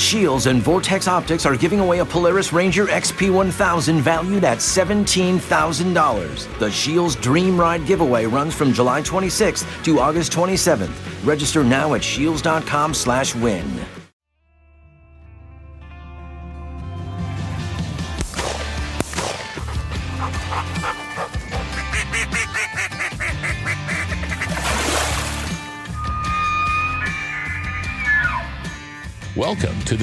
Shields and Vortex Optics are giving away a Polaris Ranger XP1000 valued at $17,000. The Shields Dream Ride giveaway runs from July 26th to August 27th. Register now at shields.com/win.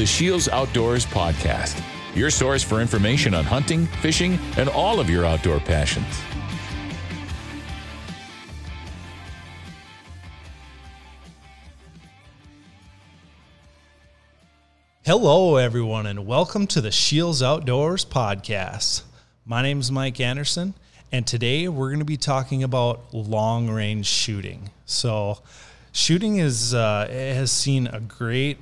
Shields Outdoors Podcast, your source for information on hunting, fishing, and all of your outdoor passions. Hello, everyone, and welcome to the Shields Outdoors Podcast. My name is Mike Anderson, and today we're going to be talking about long range shooting. So, shooting is uh, has seen a great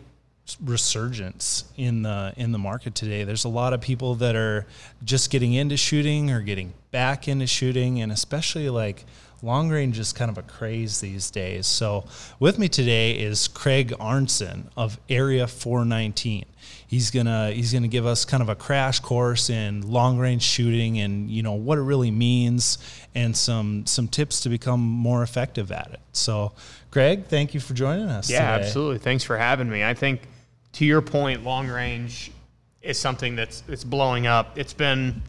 resurgence in the in the market today. There's a lot of people that are just getting into shooting or getting back into shooting, and especially like long range is kind of a craze these days. So with me today is Craig Arnson of Area 419. He's gonna he's gonna give us kind of a crash course in long range shooting and you know what it really means and some some tips to become more effective at it. So, Craig, thank you for joining us. Yeah, today. absolutely. Thanks for having me. I think to your point, long range is something that's it's blowing up. It's been,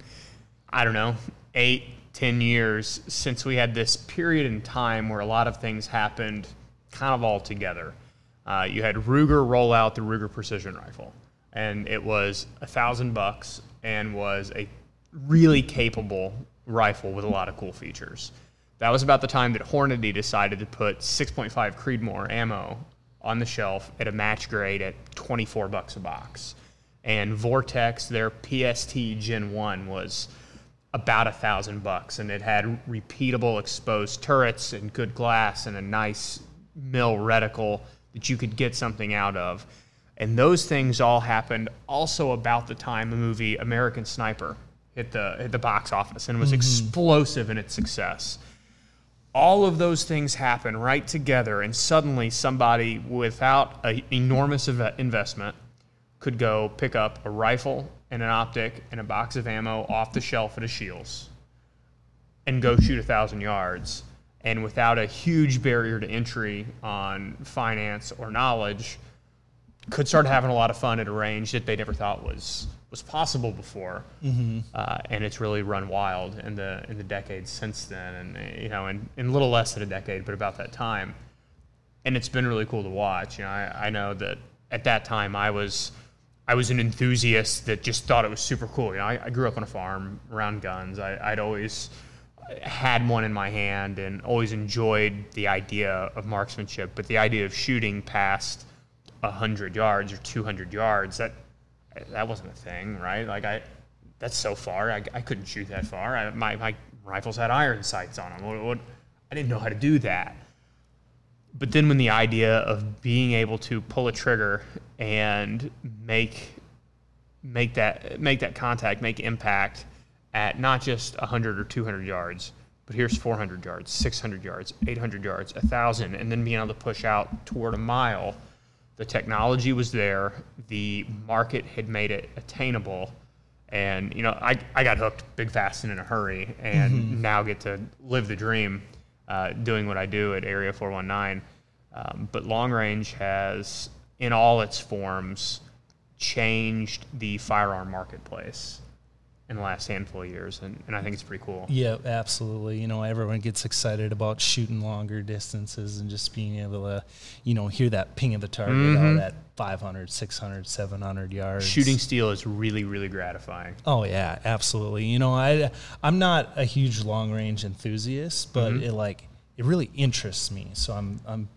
I don't know, eight, ten years since we had this period in time where a lot of things happened kind of all together. Uh, you had Ruger roll out the Ruger Precision Rifle, and it was a thousand bucks and was a really capable rifle with a lot of cool features. That was about the time that Hornady decided to put 6.5 Creedmoor ammo on the shelf at a match grade at 24 bucks a box. And Vortex, their PST Gen 1 was about a thousand bucks and it had repeatable exposed turrets and good glass and a nice mil reticle that you could get something out of. And those things all happened also about the time the movie American Sniper hit the hit the box office and was mm-hmm. explosive in its success all of those things happen right together, and suddenly somebody without an enormous investment could go pick up a rifle and an optic and a box of ammo off the shelf at a Shields and go shoot a thousand yards. And without a huge barrier to entry on finance or knowledge, could start having a lot of fun at a range that they never thought was was possible before, mm-hmm. uh, and it's really run wild in the in the decades since then, and you know, in, in little less than a decade, but about that time, and it's been really cool to watch. You know, I, I know that at that time I was I was an enthusiast that just thought it was super cool. You know, I, I grew up on a farm around guns. I, I'd always had one in my hand and always enjoyed the idea of marksmanship, but the idea of shooting past 100 yards or 200 yards that that wasn't a thing, right? Like I, that's so far. I, I couldn't shoot that far. I, my my rifles had iron sights on them. What, what, I didn't know how to do that. But then when the idea of being able to pull a trigger and make make that make that contact, make impact at not just 100 or 200 yards, but here's 400 yards, 600 yards, 800 yards, 1,000, and then being able to push out toward a mile the technology was there, the market had made it attainable, and you know I, I got hooked big fast and in a hurry, and mm-hmm. now get to live the dream, uh, doing what I do at Area 419. Um, but long range has, in all its forms, changed the firearm marketplace in the last handful of years, and, and I think it's pretty cool. Yeah, absolutely. You know, everyone gets excited about shooting longer distances and just being able to, you know, hear that ping of the target mm-hmm. out at 500, 600, 700 yards. Shooting steel is really, really gratifying. Oh yeah, absolutely. You know, I I'm not a huge long range enthusiast, but mm-hmm. it like it really interests me. So I'm I'm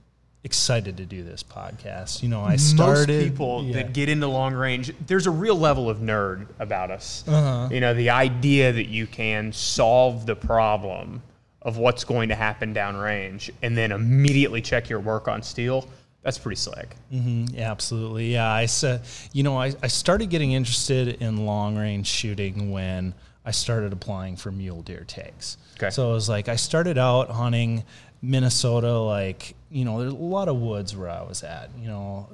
excited to do this podcast. You know, I started. Most people yeah. that get into long range, there's a real level of nerd about us. Uh-huh. You know, the idea that you can solve the problem of what's going to happen downrange and then immediately check your work on steel. That's pretty slick. Mm-hmm. Yeah, absolutely. Yeah, I said, you know, I, I started getting interested in long range shooting when I started applying for mule deer tags. Okay. So it was like I started out hunting Minnesota, like, you know, there's a lot of woods where I was at. You know,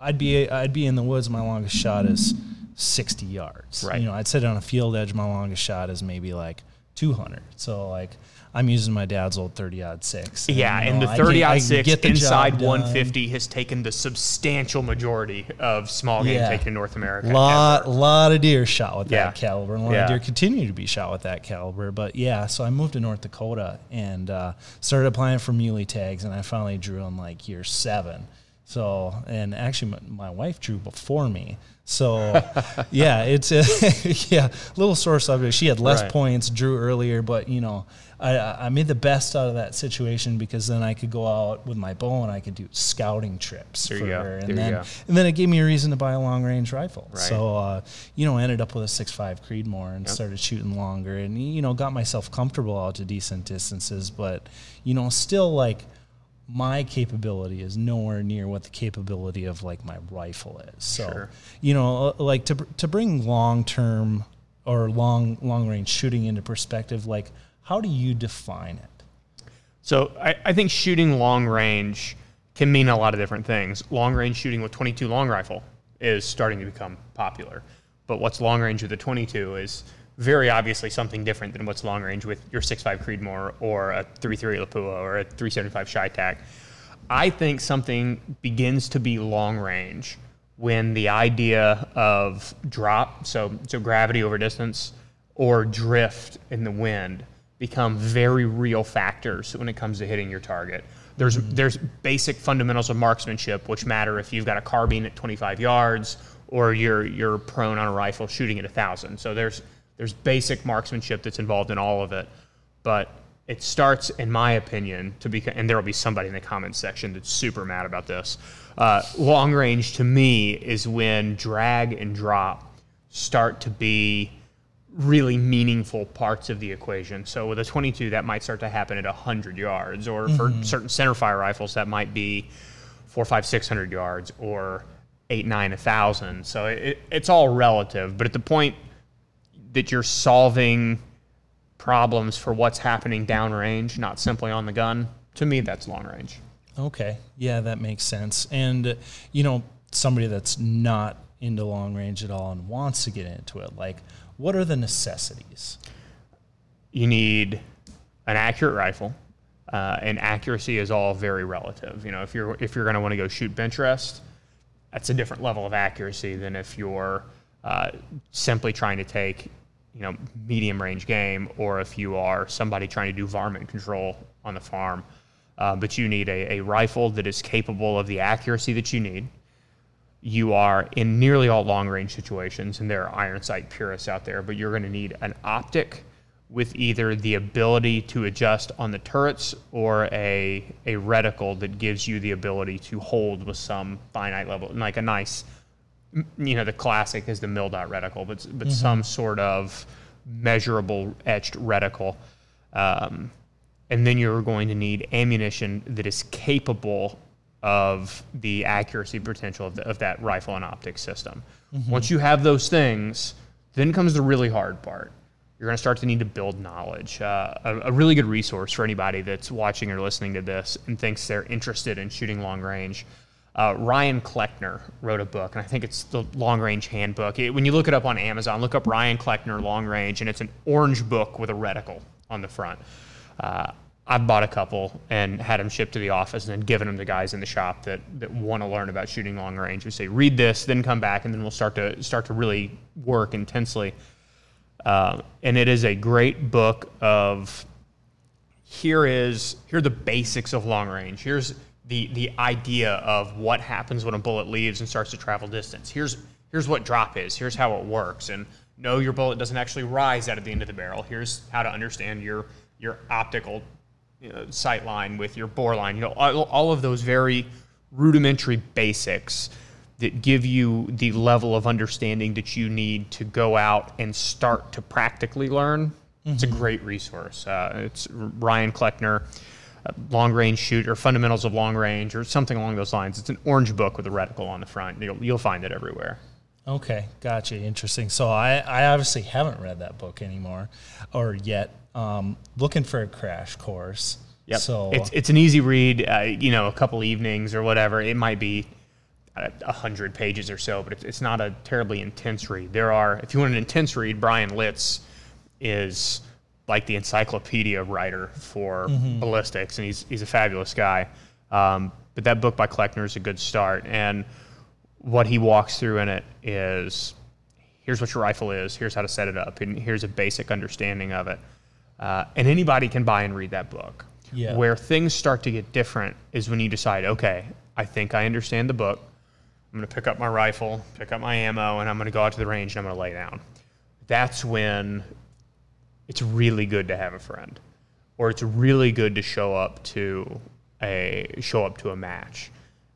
I'd be I'd be in the woods. My longest shot is 60 yards. Right. You know, I'd sit on a field edge. My longest shot is maybe like 200. So like I'm using my dad's old 30 odd six. Yeah, you and the 30 odd six inside done. 150 has taken the substantial majority of small game Yeah. taken in North America. lot ever. lot of deer shot with Yeah. that caliber and a lot Yeah. of deer continue to be shot with that caliber but yeah so i moved to north dakota and uh, started applying for muley tags and i finally drew in like year seven so and actually my, my wife drew before me so yeah it's a yeah little sore subject she had less Right. points drew earlier but you know I, I made the best out of that situation because then I could go out with my bow and I could do scouting trips There for you go. her, and There you then go. and then it gave me a reason to buy a long range rifle. Right. So, uh, you know, I ended up with a 6.5 Creedmoor and started shooting longer and, you know, got myself comfortable out to decent distances. But, you know, still like my capability is nowhere near what the capability of like my rifle is. So, Sure. you know, uh, like to, to bring long term or long, long range shooting into perspective, like how do you define it? So I, I think shooting long range can mean a lot of different things. Long range shooting with 22 long rifle is starting to become popular, but what's long range with a 22 is very obviously something different than what's long range with your 6.5 Creedmoor or a 3.3 Lapua or a 375 CheyTac. I think something begins to be long range when the idea of drop, so so gravity over distance, or drift in the wind become very real factors when it comes to hitting your target. There's there's basic fundamentals of marksmanship which matter if you've got a carbine at 25 yards or you're you're prone on a rifle shooting at a thousand. So there's there's basic marksmanship that's involved in all of it, but it starts, in my opinion, to be, and there will be somebody in the comments section that's super mad about this. Uh, long range to me is when drag and drop start to be really meaningful parts of the equation. So with a 22, that might start to happen at 100 yards, or for mm-hmm. certain centerfire rifles, that might be four, five, 600 yards, or eight, nine, a thousand. So it, it's all relative. But at the point that you're solving problems for what's happening downrange, not simply on the gun, to me, that's long range. Okay. Yeah, that makes sense. And, you know, somebody that's not into long range at all and wants to get into it, like, what are the necessities? you need an accurate rifle, uh, and accuracy is all very relative. You know, if you're if you're going to want to go shoot bench rest, that's a different level of accuracy than if you're uh, simply trying to take you know medium range game, or if you are somebody trying to do varmint control on the farm. Uh, but you need a, a rifle that is capable of the accuracy that you need you are in nearly all long range situations, and there are iron sight purists out there, but you're going to need an optic with either the ability to adjust on the turrets or a, a reticle that gives you the ability to hold with some finite level, like a nice, you know, the classic is the mil dot reticle, but, but some sort of measurable etched reticle. Um, and then you're going to need ammunition that is capable of the accuracy potential of, the, of that rifle and optic system. Once you have those things, then comes the really hard part. You're going to start to need to build knowledge. Uh, a, a really good resource for anybody that's watching or listening to this and thinks they're interested in shooting long range. Uh, Ryan Cleckner wrote a book, and I think it's the Long Range Handbook. It- when you look it up on Amazon, look up Ryan Cleckner Long Range, and it's an orange book with a reticle on the front. Uh, I've bought a couple and had them shipped to the office and then given them to guys in the shop that, that want to learn about shooting long range. We say, read this, then come back, and then we'll start to start to really work intensely. Uh, and it is a great book of here is here are the basics of long range. Here's the the idea of what happens when a bullet leaves and starts to travel distance. Here's here's what drop is. Here's how it works. And no, your bullet doesn't actually rise out of the end of the barrel. Here's how to understand your your optical you know, sight line with your bore line. You know, all, all of those very rudimentary basics that give you the level of understanding that you need to go out and start to practically learn. It's a great resource. Uh, it's Ryan Cleckner, uh, Long Range Shooter, Fundamentals of Long Range, or something along those lines. It's an orange book with a reticle on the front. You'll, you'll find it everywhere. Okay, gotcha. Interesting. So I, I obviously haven't read that book anymore or yet. Um, looking for a crash course. Yep. So it's it's an easy read. Uh, you know, a couple evenings or whatever. It might be. a hundred pages or so, but it's not a terribly intense read. There are, if you want an intense read, Bryan Litz is like the encyclopedia writer for mm-hmm. ballistics, and he's he's a fabulous guy. Um, but that book by Cleckner is a good start, and what he walks through in it is here's what your rifle is, here's how to set it up, and here's a basic understanding of it. Uh, and anybody can buy and read that book. Yeah. Where things start to get different is when you decide, okay, I think I understand the book. I'm going to pick up my rifle, pick up my ammo, and I'm going to go out to the range and I'm going to lay down. That's when it's really good to have a friend, or it's really good to show up to a show up to a match.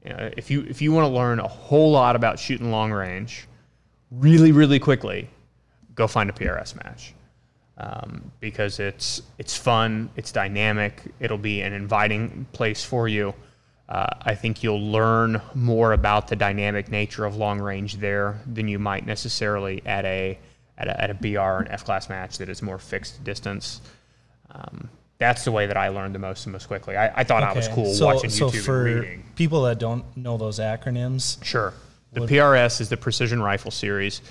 If you if you want to learn a whole lot about shooting long range, really really quickly, go find a PRS match. Um, because it's it's fun, it's dynamic, it'll be an inviting place for you. Uh, I think you'll learn more about the dynamic nature of long range there than you might necessarily at a at a, at a BR and F class match that is more fixed distance. Um, that's the way that I learned the most and most quickly. I, I thought okay. I was cool so, watching so YouTube for and reading. People that don't know those acronyms, sure. The PRS is the Precision Rifle Series.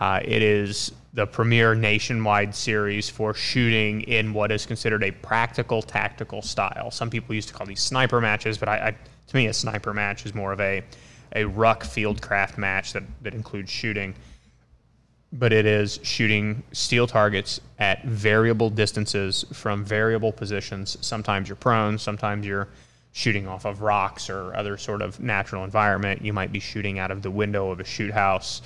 Uh, it is the premier nationwide series for shooting in what is considered a practical tactical style. Some people used to call these sniper matches, but I, I, to me, a sniper match is more of a a ruck fieldcraft match that, that includes shooting but it is shooting steel targets at variable distances from variable positions. Sometimes you're prone, sometimes you're shooting off of rocks or other sort of natural environment. You might be shooting out of the window of a shoot house.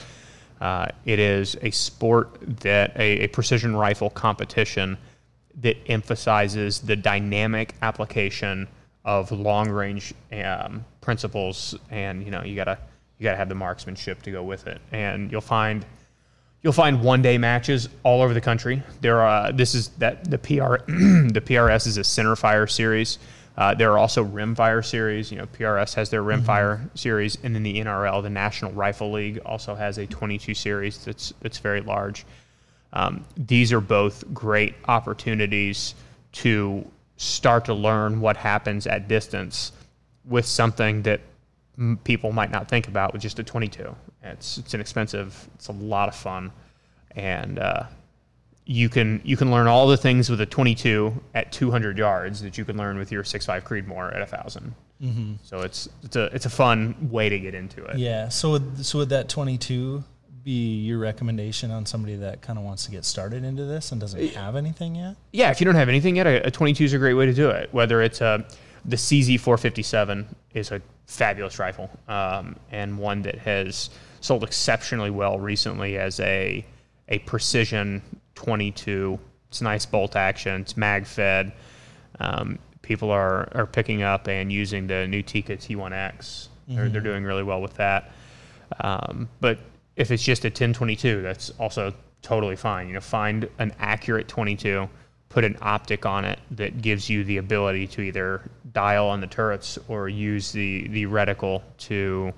Uh, it is a sport that a, a, precision rifle competition that emphasizes the dynamic application of long range um, principles, and you know you gotta you gotta have the marksmanship to go with it. And you'll find You'll find one day matches all over the country. There are this is that the PR the PRS is a center fire series. Uh, there are also rimfire series. You know, PRS has their rimfire mm-hmm. series, and then the NRL, the National Rifle League, also has a 22 series that's that's very large. Um, these are both great opportunities to start to learn what happens at distance with something that people might not think about with just a 22. It's it's inexpensive. It's a lot of fun, and uh, you can you can learn all the things with a 22 at 200 yards that you can learn with your 6.5 Creedmoor at a 1000 mm-hmm. So it's it's a it's a fun way to get into it. Yeah. So would, so would that 22 be your recommendation on somebody that kind of wants to get started into this and doesn't have anything yet? Yeah, if you don't have anything yet, a, a 22 is a great way to do it. Whether it's a the CZ 457 is a fabulous rifle um, and one that has sold exceptionally well recently as a a precision 22. It's nice bolt action. It's mag fed. Um, people are are picking up and using the new Tikka T1X. Mm-hmm. They're, they're doing really well with that. Um, but if it's just a 1022, that's also totally fine. You know, find an accurate 22 put an optic on it that gives you the ability to either dial on the turrets or use the the reticle to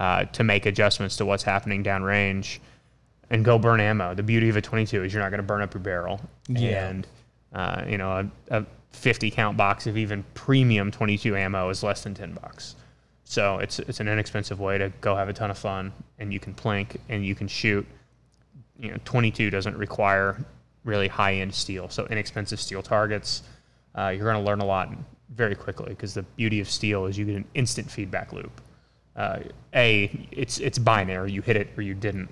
uh, to make adjustments to what's happening downrange and go burn ammo. The beauty of a 22 is you're not going to burn up your barrel. Yeah. And uh, you know a, a 50 count box of even premium 22 ammo is less than 10 bucks. So it's it's an inexpensive way to go have a ton of fun, and you can plink and you can shoot. You know, 22 doesn't require really high end steel, so inexpensive steel targets. Uh, you're going to learn a lot very quickly because the beauty of steel is you get an instant feedback loop. Uh, a, it's it's binary. You hit it or you didn't,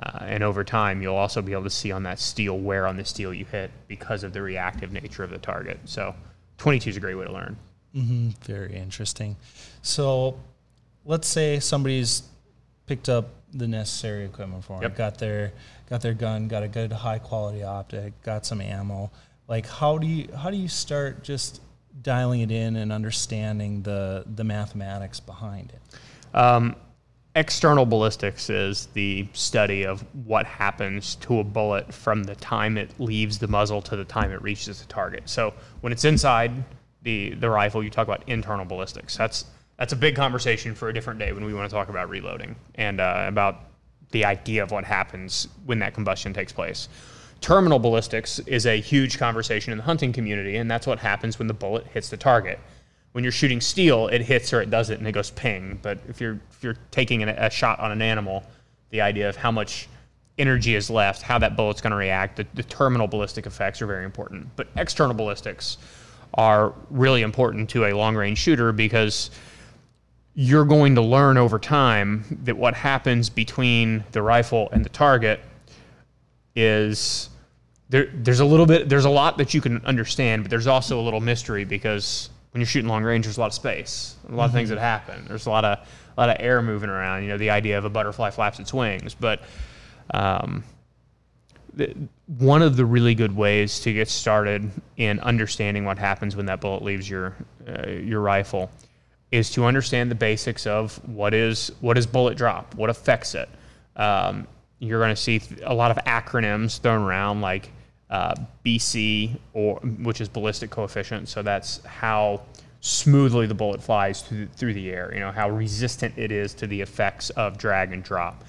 uh, and over time you'll also be able to see on that steel where on the steel you hit because of the reactive nature of the target. So, 22 is a great way to learn. Mm-hmm. Very interesting. So, let's say somebody's picked up the necessary equipment for them. Yep. Got their got their gun, got a good high quality optic, got some ammo. Like how do you how do you start just dialing it in and understanding the the mathematics behind it? Um, external ballistics is the study of what happens to a bullet from the time it leaves the muzzle to the time it reaches the target. So when it's inside the the rifle, you talk about internal ballistics. That's that's a big conversation for a different day when we want to talk about reloading and uh, about the idea of what happens when that combustion takes place. Terminal ballistics is a huge conversation in the hunting community, and that's what happens when the bullet hits the target. When you're shooting steel, it hits or it doesn't, and it goes ping. But if you're if you're taking a, a shot on an animal, the idea of how much energy is left, how that bullet's going to react, the, the terminal ballistic effects are very important. But external ballistics are really important to a long range shooter because you're going to learn over time that what happens between the rifle and the target is there, there's a little bit there's a lot that you can understand but there's also a little mystery because when you're shooting long range there's a lot of space a lot of things that happen. There's a lot of a lot of air moving around you know the idea of a butterfly flaps its wings. But um, the, one of the really good ways to get started in understanding what happens when that bullet leaves your uh, your rifle is to understand the basics of what is what is bullet drop, what affects it. Um, you're going to see a lot of acronyms thrown around like uh, BC or which is ballistic coefficient. So that's how smoothly the bullet flies through, through the air. You know how resistant it is to the effects of drag and drop.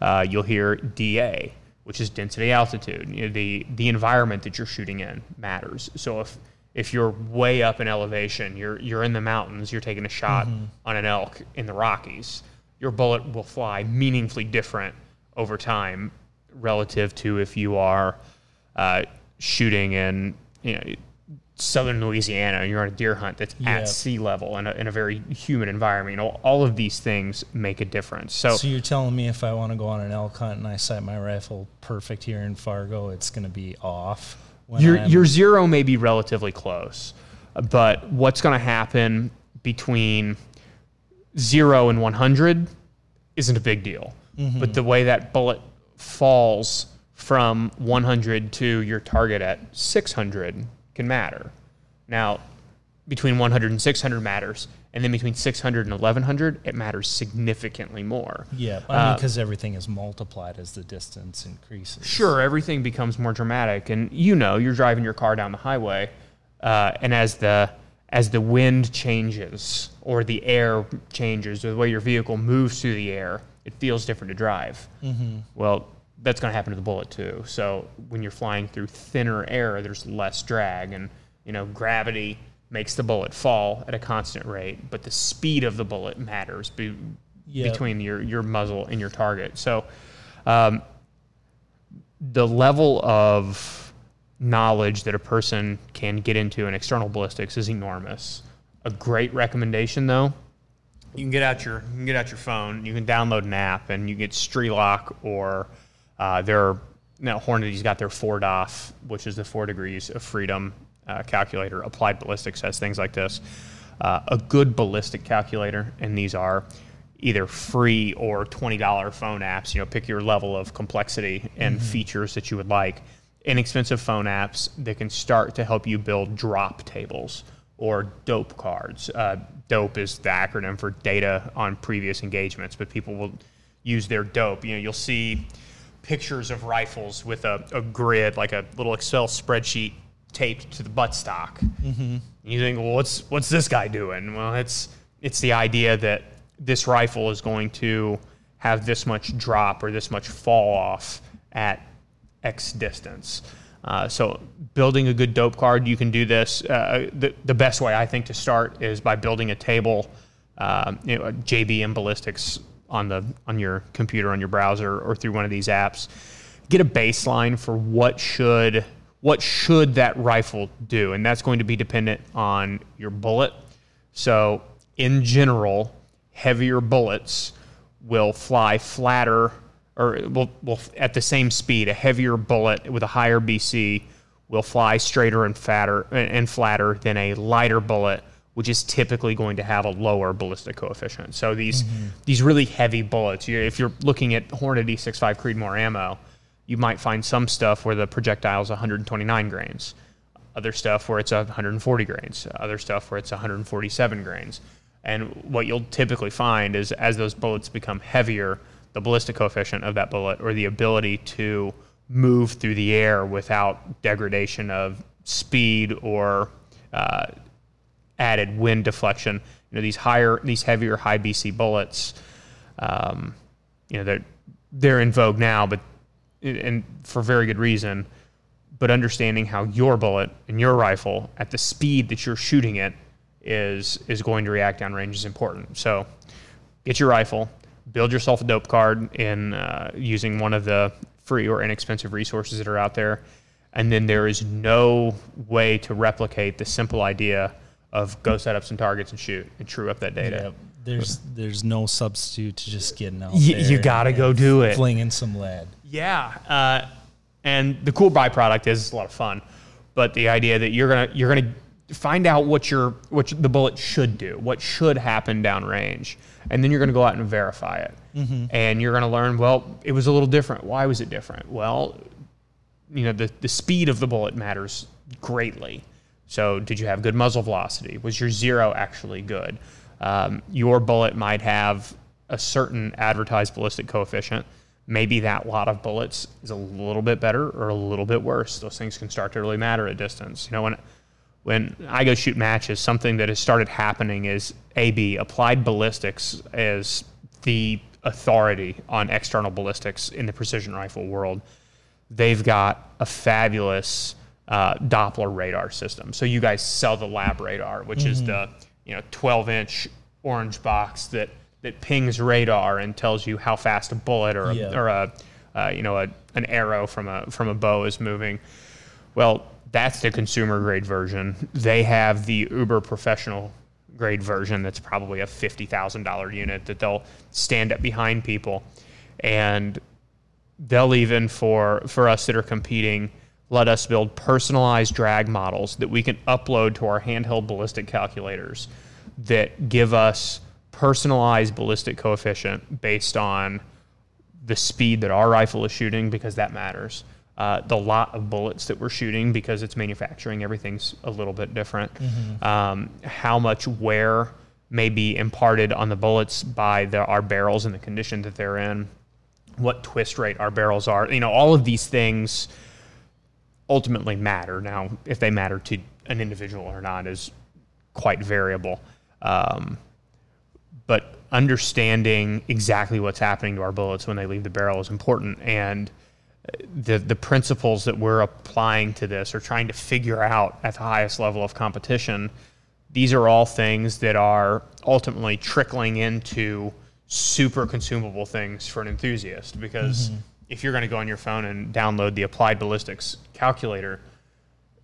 Uh, you'll hear DA, which is density altitude. You know, the the environment that you're shooting in matters. So if if you're way up in elevation, you're you're in the mountains, you're taking a shot Mm-hmm. on an elk in the Rockies, your bullet will fly meaningfully different over time relative to if you are uh, shooting in you know southern Louisiana and you're on a deer hunt that's Yeah. at sea level in a, in a very humid environment. You know, all of these things make a difference. So, So you're telling me if I want to go on an elk hunt and I sight my rifle perfect here in Fargo, it's going to be off. Your I'm- your zero may be relatively close, but what's going to happen between zero and 100 isn't a big deal. But the way that bullet falls from 100 to your target at 600 can matter. Now, between 100 and 600 matters, and then between 600 and 1100, it matters significantly more. yeah, I Uh, mean because everything is multiplied as the distance increases. Sure, everything becomes more dramatic, and you know, you're driving your car down the highway, uh, and as the as the wind changes or the air changes, or the way your vehicle moves through the air, it feels different to drive. Mm-hmm. Well, that's going to happen to the bullet too. So when you're flying through thinner air, there's less drag, and you know, gravity makes the bullet fall at a constant rate, but the speed of the bullet matters be, Yeah. between your your muzzle and your target. So. Um, the level of knowledge that a person can get into in external ballistics is enormous. A great recommendation, though, you can get out your you can get out your phone, you can download an app, and you get Strelok or uh, their now Hornady's got their four DOF, which is the four degrees of freedom uh, calculator. Applied ballistics has things like this. Uh, a good ballistic calculator, and these are either free or $20 phone apps. You know, pick your level of complexity and features that you would like. Inexpensive phone apps that can start to help you build drop tables or dope cards. Uh, dope is the acronym for data on previous engagements, but people will use their dope. You know, you'll see pictures of rifles with a, a grid, like a little Excel spreadsheet taped to the buttstock. Mm-hmm. You think, well, what's what's this guy doing? Well, it's it's the idea that this rifle is going to have this much drop or this much fall off at X distance. Uh, so building a good dope card, you can do this. Uh, the, the best way I think to start is by building a table, um, you know, JBM ballistics on the on your computer, on your browser, or through one of these apps. Get a baseline for what should what should that rifle do, and that's going to be dependent on your bullet. So in general, heavier bullets will fly flatter or will, will at the same speed. A heavier bullet with a higher BC will fly straighter and fatter and flatter than a lighter bullet, which is typically going to have a lower ballistic coefficient. So these these really heavy bullets, you, if you're looking at Hornady 6.5 Creedmoor ammo, you might find some stuff where the projectile is 129 grains other stuff where it's 140 grains, other stuff where it's 147 grains. And what you'll typically find is as those bullets become heavier, the ballistic coefficient of that bullet or the ability to move through the air without degradation of speed or uh, added wind deflection. You know, these higher, these heavier high BC bullets, um, you know, they're, they're in vogue now, but and for very good reason but understanding how your bullet and your rifle at the speed that you're shooting it is is going to react downrange is important. So get your rifle, build yourself a dope card in uh, using one of the free or inexpensive resources that are out there, and then there is no way to replicate the simple idea of go set up some targets and shoot and true up that data. Yep. There's there's no substitute to just getting out Y- there. you gotta and go do it. Flinging some lead. Yeah, uh, and the cool byproduct is it's a lot of fun, but the idea that you're gonna you're gonna find out what your what the bullet should do, what should happen downrange, and then you're gonna go out and verify it, and you're gonna learn. Well, it was a little different. Why was it different? Well, you know the the speed of the bullet matters greatly. So, did you have good muzzle velocity? Was your zero actually good? Um, your bullet might have a certain advertised ballistic coefficient. Maybe that lot of bullets is a little bit better or a little bit worse. Those things can start to really matter at distance. You know, when when I go shoot matches, something that has started happening is AB applied ballistics is the authority on external ballistics in the precision rifle world they've got a fabulous uh, Doppler radar system. So you guys sell the LabRadar, which is the you know 12 inch orange box that that pings radar and tells you how fast a bullet or a, Yeah. or a uh, you know a, an arrow from a from a bow is moving. Well, that's the consumer grade version. They have the uber professional grade version that's probably a $50,000 unit that they'll stand up behind people and they'll even for for us that are competing let us build personalized drag models that we can upload to our handheld ballistic calculators that give us personalized ballistic coefficient based on the speed that our rifle is shooting because that matters. Uh, the lot of bullets that we're shooting because it's manufacturing, everything's a little bit different. Um, how much wear may be imparted on the bullets by the, our barrels and the condition that they're in, what twist rate our barrels are. You know, all of these things ultimately matter. Now, if they matter to an individual or not is quite variable. Um, but understanding exactly what's happening to our bullets when they leave the barrel is important. And the the principles that we're applying to this or trying to figure out at the highest level of competition, these are all things that are ultimately trickling into super consumable things for an enthusiast. Because if you're going to go on your phone and download the Applied Ballistics calculator,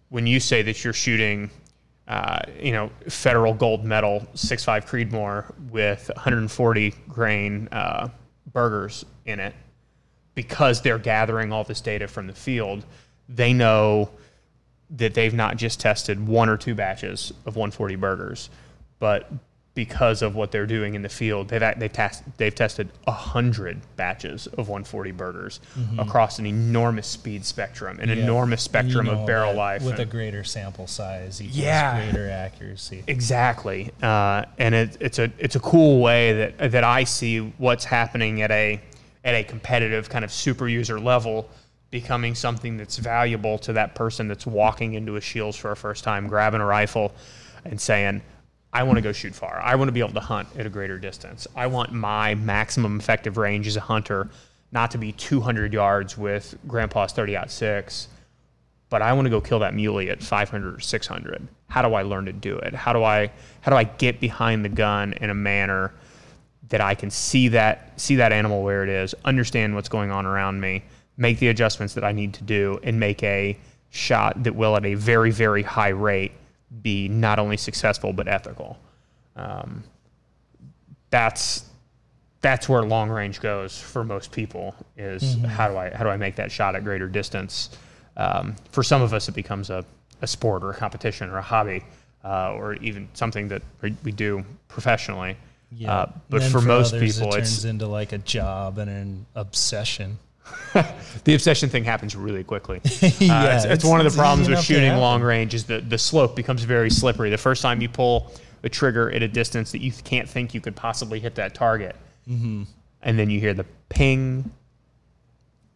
when you say that you're shooting, uh, you know, federal gold medal 6.5 Creedmoor with 140 grain uh, Bergers in it, because they're gathering all this data from the field, they know that they've not just tested one or two batches of 140 Bergers, but because of what they're doing in the field, they've they've, test, they've tested hundred batches of 140 Bergers across an enormous speed spectrum, an Yeah. enormous spectrum You know of barrel life. with a greater sample size Yeah. greater accuracy. Exactly, uh, and it, it's a it's a cool way that that I see what's happening at a at a competitive kind of super user level becoming something that's valuable to that person that's walking into a Shields for a first time, grabbing a rifle, and saying, "I want to go shoot far. I want to be able to hunt at a greater distance. I want my maximum effective range as a hunter not to be 200 yards with Grandpa's 30 six, but I want to go kill that muley at 500 or 600. How do I learn to do it? How do I how do I get behind the gun in a manner that I can see that see that animal where it is, understand what's going on around me, make the adjustments that I need to do, and make a shot that will at a very very high rate be not only successful but ethical. Um, that's that's where long range goes for most people is how do I how do I make that shot at greater distance? Um, for some of us, it becomes a, a sport or a competition or a hobby uh, or even something that we do professionally. Uh, but Then for, most others, people, it turns into like a job and an obsession. the obsession thing happens really quickly. Uh, it's, it's it's- one of the problems with shooting long range is that the slope becomes very slippery. The first time you pull a trigger at a distance that you can't think you could possibly hit that target, Mm-hmm. and then you hear the ping.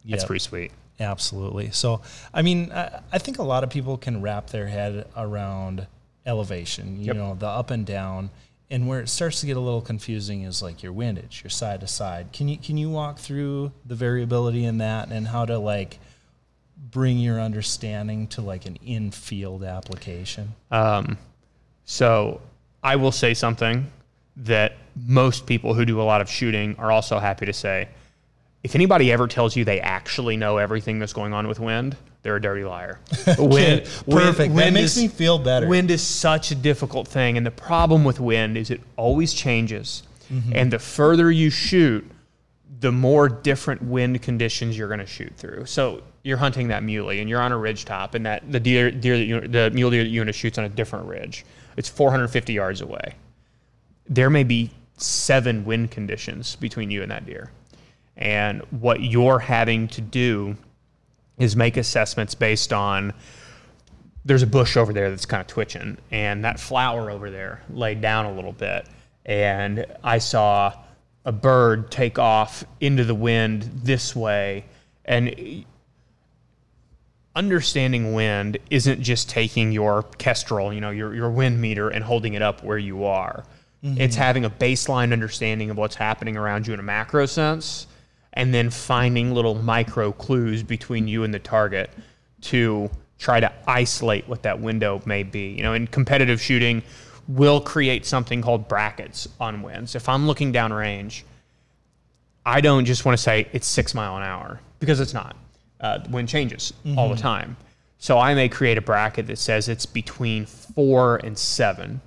That's pretty sweet. Absolutely. So, I mean, I, I think a lot of people can wrap their head around elevation, you Yep. know, the up and down. And where it starts to get a little confusing is like your windage, your side to side. Can you can you walk through the variability in that and how to like bring your understanding to like an in-field application? Um, so I will say something that most people who do a lot of shooting are also happy to say. If anybody ever tells you they actually know everything that's going on with wind, they're a dirty liar. Wind, Perfect. that makes is, me feel better. Wind is such a difficult thing, and the problem with wind is it always changes. Mm-hmm. And the further you shoot, the more different wind conditions you're going to shoot through. So you're hunting that muley, and you're on a ridge top, and that the deer, deer that you, the mule deer that you want to shoot's on a different ridge. It's 450 yards away. There may be seven wind conditions between you and that deer. And what you're having to do is make assessments based on there's a bush over there that's kind of twitching, and that flower over there laid down a little bit. And I saw a bird take off into the wind this way. And understanding wind isn't just taking your kestrel, you know, your, your wind meter and holding it up where you are. Mm-hmm. It's having a baseline understanding of what's happening around you in a macro sense and then finding little micro clues between you and the target to try to isolate what that window may be. You know, in competitive shooting, we'll create something called brackets on winds. If I'm looking downrange, I don't just want to say it's six mile an hour because it's not. Uh, wind changes mm-hmm. all the mm-hmm. time. So I may create a bracket that says it's between four and seven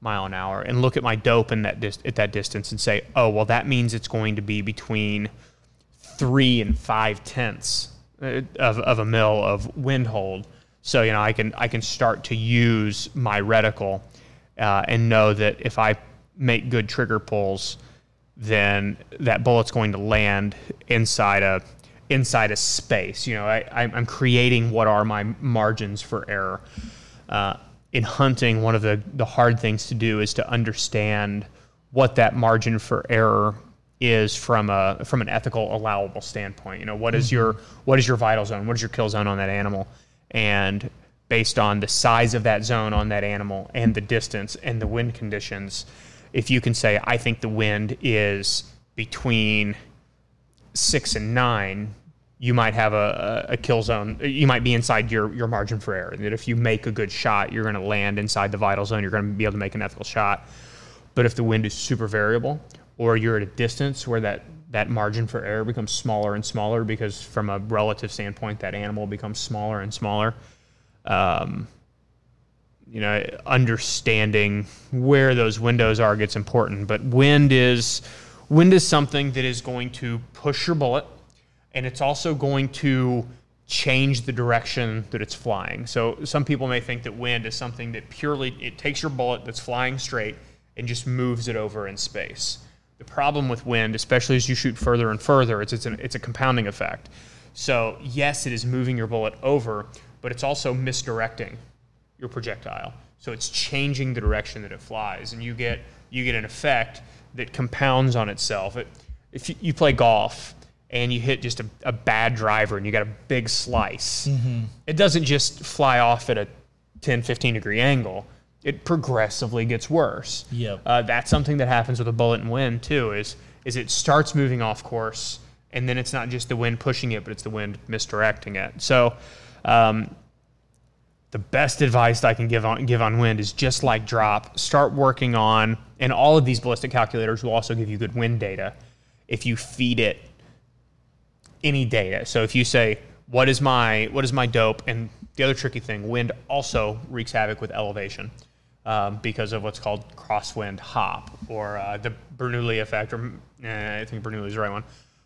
mile an hour and look at my dope in that dis- at that distance and say, oh, well, that means it's going to be between – three and five tenths uh, of, of a mil of wind hold. So you know I can I can start to use my reticle uh, and know that if I make good trigger pulls, then that bullet's going to land inside a inside a space. You know I, I'm creating what are my margins for error. Uh, in hunting, one of the, the hard things to do is to understand what that margin for error is from a from an ethical allowable standpoint. You know, what is your mm-hmm. what is your vital zone? What is your kill zone on that animal? And based on the size of that zone on that animal and the distance and the wind conditions, if you can say, I think the wind is between six and nine, you might have a, a, kill zone. You might be inside your, your margin for error. That if you make a good shot, you're going to land inside the vital zone. You're going to be able to make an ethical shot. But if the wind is super variable, or you're at a distance where that that margin for error becomes smaller and smaller because from a relative standpoint that animal becomes smaller and smaller. Um, you know understanding where those windows are gets important but wind is wind is something that is going to push your bullet and it's also going to change the direction that it's flying. So some people may think that wind is something that purely it takes your bullet that's flying straight and just moves it over in space the problem with wind, especially as you shoot further and further, it's, it's, an, it's a compounding effect. So, yes, it is moving your bullet over, but it's also misdirecting your projectile. So it's changing the direction that it flies, and you get you get an effect that compounds on itself. It, if you, you, play golf and you hit just a, a, bad driver and you got a big slice, mm-hmm. it doesn't just fly off at a 10, 15 degree angle it progressively gets worse. Yep. Uh, that's something that happens with a bullet and wind too. Is is it starts moving off course, and then it's not just the wind pushing it, but it's the wind misdirecting it. So, um, the best advice I can give on give on wind is just like drop. Start working on, and all of these ballistic calculators will also give you good wind data if you feed it any data. So if you say what is my what is my dope and the other tricky thing, wind also wreaks havoc with elevation um, because of what's called crosswind hop or uh, the Bernoulli effect, or eh, I think Bernoulli is the right one.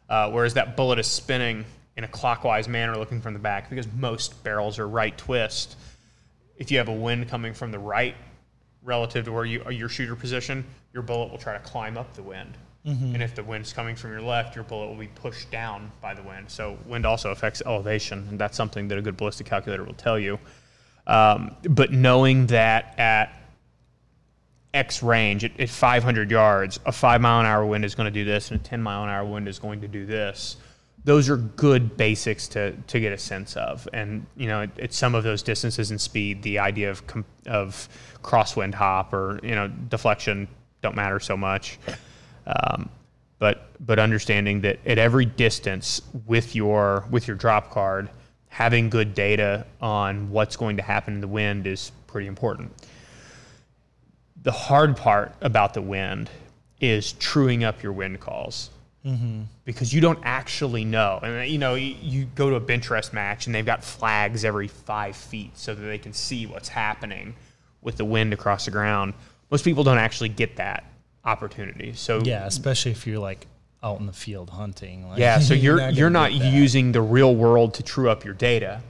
Uh, whereas that bullet is spinning in a clockwise manner looking from the back because most barrels are right twist. If you have a wind coming from the right relative to where you your shooter position, your bullet will try to climb up the wind. Mm-hmm. And if the wind's coming from your left, your bullet will be pushed down by the wind. So wind also affects elevation, and that's something that a good ballistic calculator will tell you. Um, but knowing that at X range at, at 500 yards, a five mile an hour wind is going to do this, and a 10 mile an hour wind is going to do this. Those are good basics to, to get a sense of. And, you know, at, at some of those distances and speed, the idea of, of crosswind hop or, you know, deflection don't matter so much. Um, but, but understanding that at every distance with your, with your drop card, having good data on what's going to happen in the wind is pretty important the hard part about the wind is truing up your wind calls mm-hmm. because you don't actually know. And you know, you, you go to a bench rest match and they've got flags every five feet so that they can see what's happening with the wind across the ground. Most people don't actually get that opportunity. So yeah, especially if you're like out in the field hunting. Like, yeah, so you're you're not, you're not using the real world to true up your data.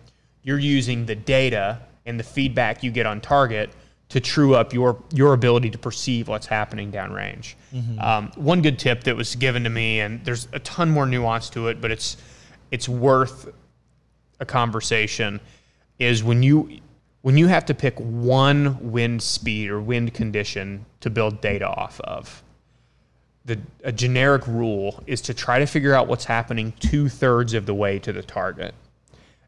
You're using the data and the feedback you get on target to true up your your ability to perceive what's happening downrange. Mm-hmm. Um, one good tip that was given to me, and there's a ton more nuance to it, but it's it's worth a conversation. Is when you when you have to pick one wind speed or wind condition to build data off of. The, a generic rule is to try to figure out what's happening two thirds of the way to the target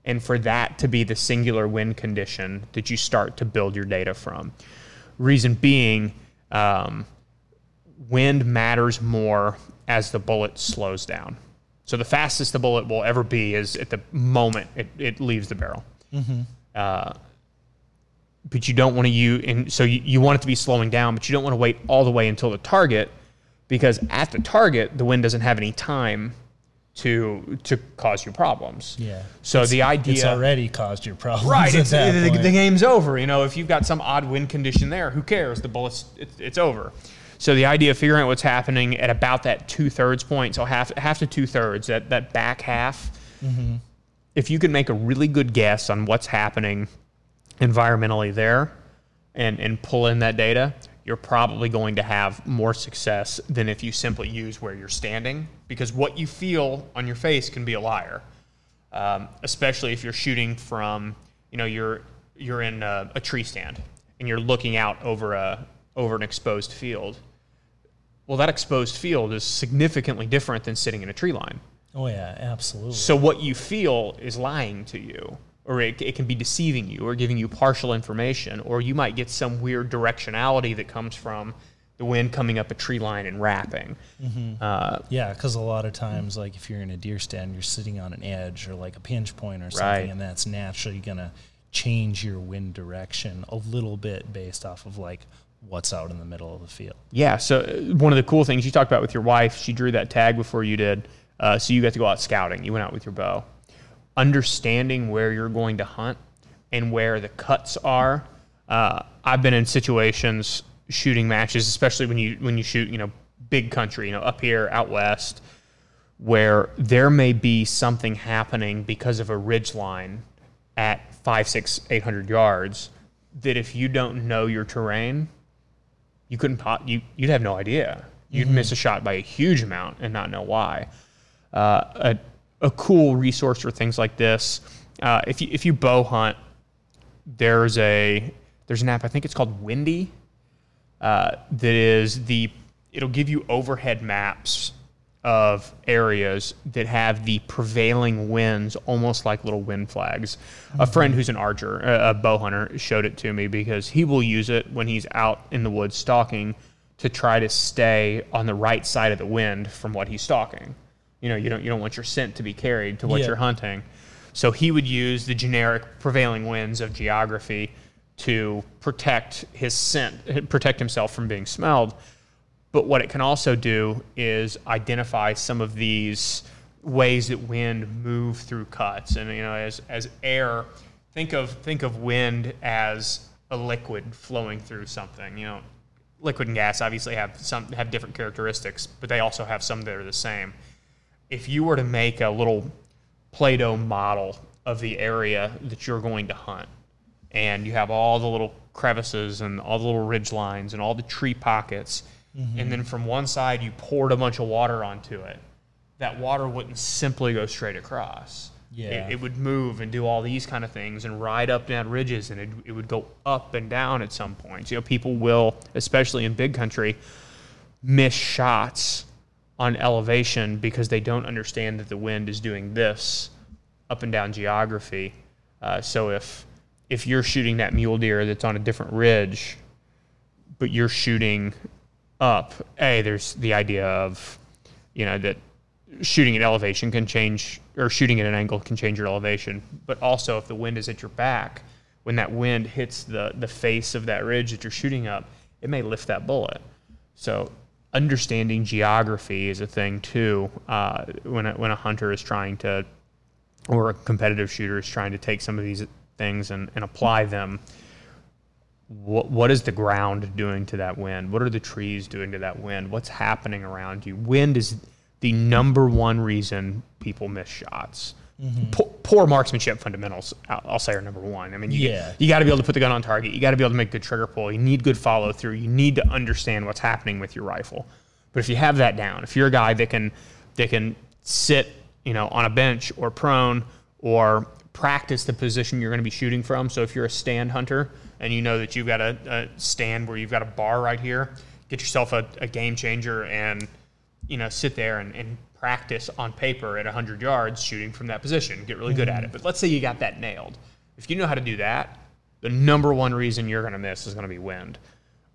and for that to be the singular wind condition that you start to build your data from. Reason being, um, wind matters more as the bullet slows down. So the fastest the bullet will ever be is at the moment it, it leaves the barrel. Mm-hmm. Uh, but you don't want to you and so you, you want it to be slowing down, but you don't want to wait all the way until the target because at the target, the wind doesn't have any time to to cause you problems. Yeah. So it's, the idea it's already caused your problems. Right. It's, the, the, game's over. You know, if you've got some odd wind condition there, who cares? The bullets, it, it's over. So the idea of figuring out what's happening at about that two thirds point, so half half to two thirds, that that back half. Mm-hmm. If you can make a really good guess on what's happening environmentally there, and and pull in that data, you're probably going to have more success than if you simply use where you're standing because what you feel on your face can be a liar, um, especially if you're shooting from, you know, you're, you're in a, a tree stand and you're looking out over, a, over an exposed field. Well, that exposed field is significantly different than sitting in a tree line. Oh, yeah, absolutely. So what you feel is lying to you or it, it, can be deceiving you or giving you partial information, or you might get some weird directionality that comes from the wind coming up a tree line and wrapping. Mm-hmm. Uh, yeah, because a lot of times, like if you're in a deer stand, you're sitting on an edge or like a pinch point or something, right. and that's naturally going to change your wind direction a little bit based off of like what's out in the middle of the field. Yeah. So uh, one of the cool things you talked about with your wife, she drew that tag before you did. Uh, so you got to go out scouting. You went out with your bow understanding where you're going to hunt and where the cuts are. Uh, I've been in situations shooting matches, especially when you when you shoot, you know, big country, you know, up here out west, where there may be something happening because of a ridge line at five, six, eight hundred yards that if you don't know your terrain, you couldn't pop. You you'd have no idea. You'd mm-hmm. miss a shot by a huge amount and not know why. Uh, a, a cool resource for things like this. Uh, if you if you bow hunt, there's a there's an app I think it's called Windy uh, that is the it'll give you overhead maps of areas that have the prevailing winds almost like little wind flags. Mm-hmm. A friend who's an archer, a, a bow hunter, showed it to me because he will use it when he's out in the woods stalking to try to stay on the right side of the wind from what he's stalking. You know, you don't you don't want your scent to be carried to what yeah. you're hunting. So he would use the generic prevailing winds of geography to protect his scent, protect himself from being smelled. But what it can also do is identify some of these ways that wind move through cuts. And you know, as as air, think of think of wind as a liquid flowing through something. You know, liquid and gas obviously have some have different characteristics, but they also have some that are the same if you were to make a little Play-Doh model of the area that you're going to hunt, and you have all the little crevices and all the little ridge lines and all the tree pockets, mm-hmm. and then from one side you poured a bunch of water onto it, that water wouldn't simply go straight across. Yeah. It, it, would move and do all these kind of things and ride up down ridges and it, it would go up and down at some points. You know, people will, especially in big country, miss shots on elevation because they don't understand that the wind is doing this up and down geography. Uh, so if if you're shooting that mule deer that's on a different ridge, but you're shooting up, a there's the idea of you know that shooting at elevation can change or shooting at an angle can change your elevation, but also if the wind is at your back, when that wind hits the the face of that ridge that you're shooting up, it may lift that bullet. So understanding geography is a thing too. Uh, when a, when a hunter is trying to, or a competitive shooter is trying to take some of these things and, and apply them. What what is the ground doing to that wind? What are the trees doing to that wind? What's happening around you? Wind is the number one reason people miss shots. Mm-hmm. Poor, poor, marksmanship fundamentals, I'll, I'll, say, are number one. I mean, you, yeah. you got to be able to put the gun on target. You got to be able to make good trigger pull. You need good follow through. You need to understand what's happening with your rifle. But if you have that down, if you're a guy that can that can sit, you know, on a bench or prone or practice the position you're going to be shooting from. So if you're a stand hunter and you know that you've got a, a stand where you've got a bar right here, get yourself a, a game changer and you know sit there and, and practice on paper at 100 yards shooting from that position. Get really good at it. But let's say you got that nailed. If you know how to do that, the number one reason you're going to miss is going to be wind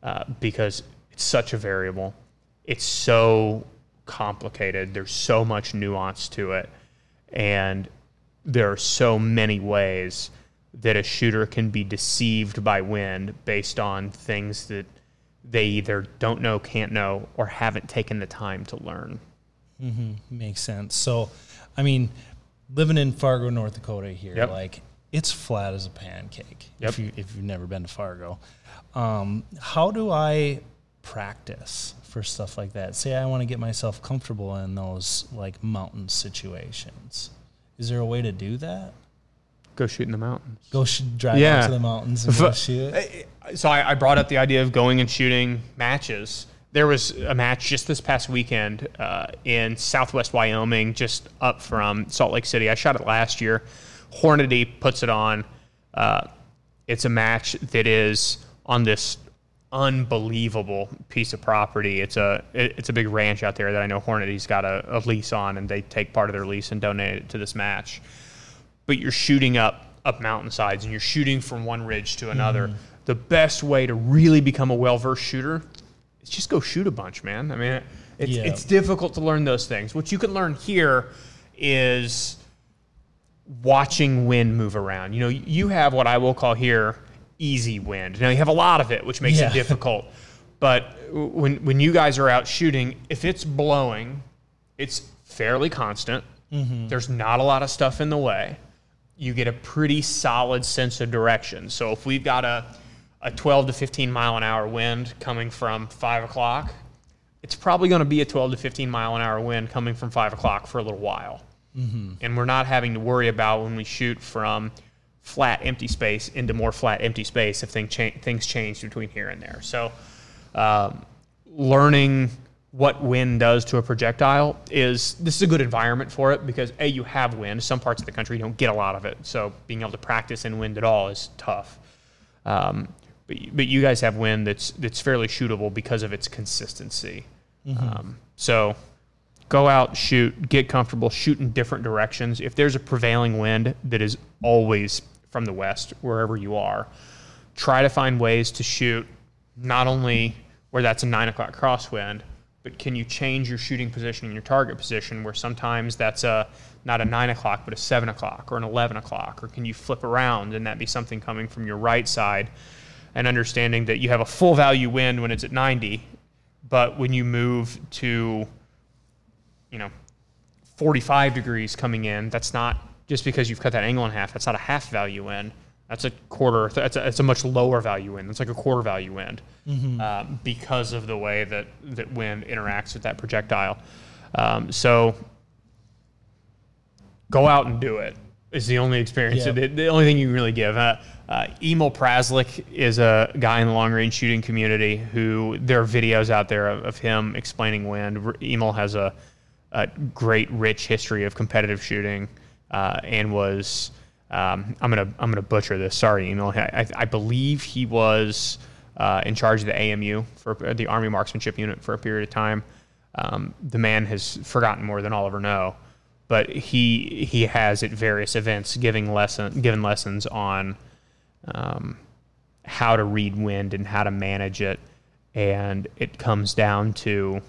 uh, because it's such a variable. It's so complicated. There's so much nuance to it. And there are so many ways that a shooter can be deceived by wind based on things that they either don't know, can't know, or haven't taken the time to learn. Mm-hmm. Makes sense. So, I mean, living in Fargo, North Dakota here, yep. like it's flat as a pancake. Yep. If you if you've never been to Fargo, um, how do I practice for stuff like that? Say I want to get myself comfortable in those like mountain situations. Is there a way to do that? Go shoot in the mountains. Go sh- drive yeah. out to the mountains and go shoot. So I, I, brought up the idea of going and shooting matches. There was a match just this past weekend uh, in Southwest Wyoming, just up from Salt Lake City. I shot it last year. Hornady puts it on. Uh, it's a match that is on this unbelievable piece of property. It's a it, it's a big ranch out there that I know Hornady's got a, a, lease on, and they take part of their lease and donate it to this match. But you're shooting up up mountainsides, and you're shooting from one ridge to another. Mm. The best way to really become a well versed shooter is just go shoot a bunch, man. I mean, it's yeah. it's difficult to learn those things. What you can learn here is watching wind move around. You know, you have what I will call here easy wind. Now you have a lot of it, which makes yeah. it difficult. But when when you guys are out shooting, if it's blowing, it's fairly constant. Mm-hmm. There's not a lot of stuff in the way. You get a pretty solid sense of direction. So if we've got a a 12 to 15 mile an hour wind coming from five o'clock, it's probably going to be a 12 to 15 mile an hour wind coming from five o'clock for a little while. Mm-hmm. And we're not having to worry about when we shoot from flat empty space into more flat empty space if thing cha- things change between here and there. So, um, learning what wind does to a projectile is this is a good environment for it because a you have wind. Some parts of the country don't get a lot of it, so being able to practice in wind at all is tough. Um, but but you guys have wind that's that's fairly shootable because of its consistency. Mm-hmm. Um, so go out, shoot, get comfortable, shoot in different directions. If there's a prevailing wind that is always from the west, wherever you are. Try to find ways to shoot not only where that's a nine o'clock crosswind, but can you change your shooting position and your target position where sometimes that's a not a nine o'clock but a seven o'clock or an eleven o'clock, or can you flip around and that be something coming from your right side, and understanding that you have a full value wind when it's at ninety, but when you move to, you know, forty five degrees coming in, that's not just because you've cut that angle in half, that's not a half value wind. That's a quarter. That's a, a much lower value wind. That's like a quarter value wind mm-hmm. um, because of the way that that wind interacts with that projectile. Um, so go out and do it. Is the only experience. The, the, only thing you can really give. Uh, uh, Emil Praslick is a guy in the long range shooting community who there are videos out there of, of him explaining wind. Emil has a, a great, rich history of competitive shooting uh, and was um, I'm gonna I'm gonna butcher this. Sorry, Emil. I, I believe he was uh, in charge of the AMU for the Army Marksmanship Unit for a period of time. Um, the man has forgotten more than I'll ever know, but he he has at various events giving lesson given lessons on um, how to read wind and how to manage it, and it comes down to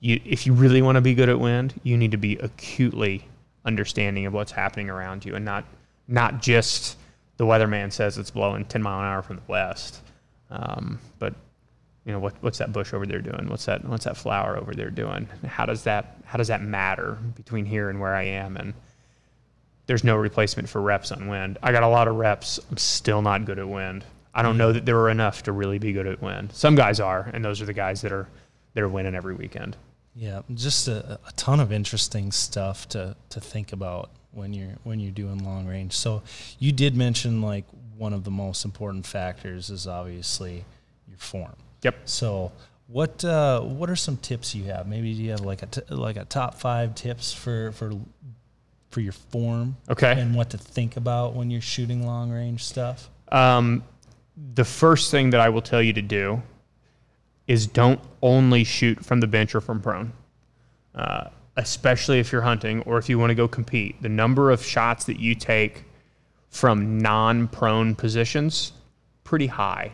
you, if you really want to be good at wind, you need to be acutely understanding of what's happening around you and not not just the weatherman says it's blowing 10 mile an hour from the west um, but you know, what, what's that bush over there doing? What's that, what's that flower over there doing? How does that, how does that matter between here and where I am? And there's no replacement for reps on wind. I got a lot of reps. I'm still not good at wind. I don't know that there are enough to really be good at wind. Some guys are, and those are the guys that are, that are winning every weekend. Yeah, just a, a ton of interesting stuff to, to think about when you're when you're doing long range. So you did mention like one of the most important factors is obviously your form. Yep. So what uh, what are some tips you have? Maybe do you have like a t- like a top five tips for for for your form? Okay. And what to think about when you're shooting long range stuff. Um, the first thing that I will tell you to do is don't only shoot from the bench or from prone. Uh, especially if you're hunting or if you want to go compete. The number of shots that you take from non-prone positions pretty high.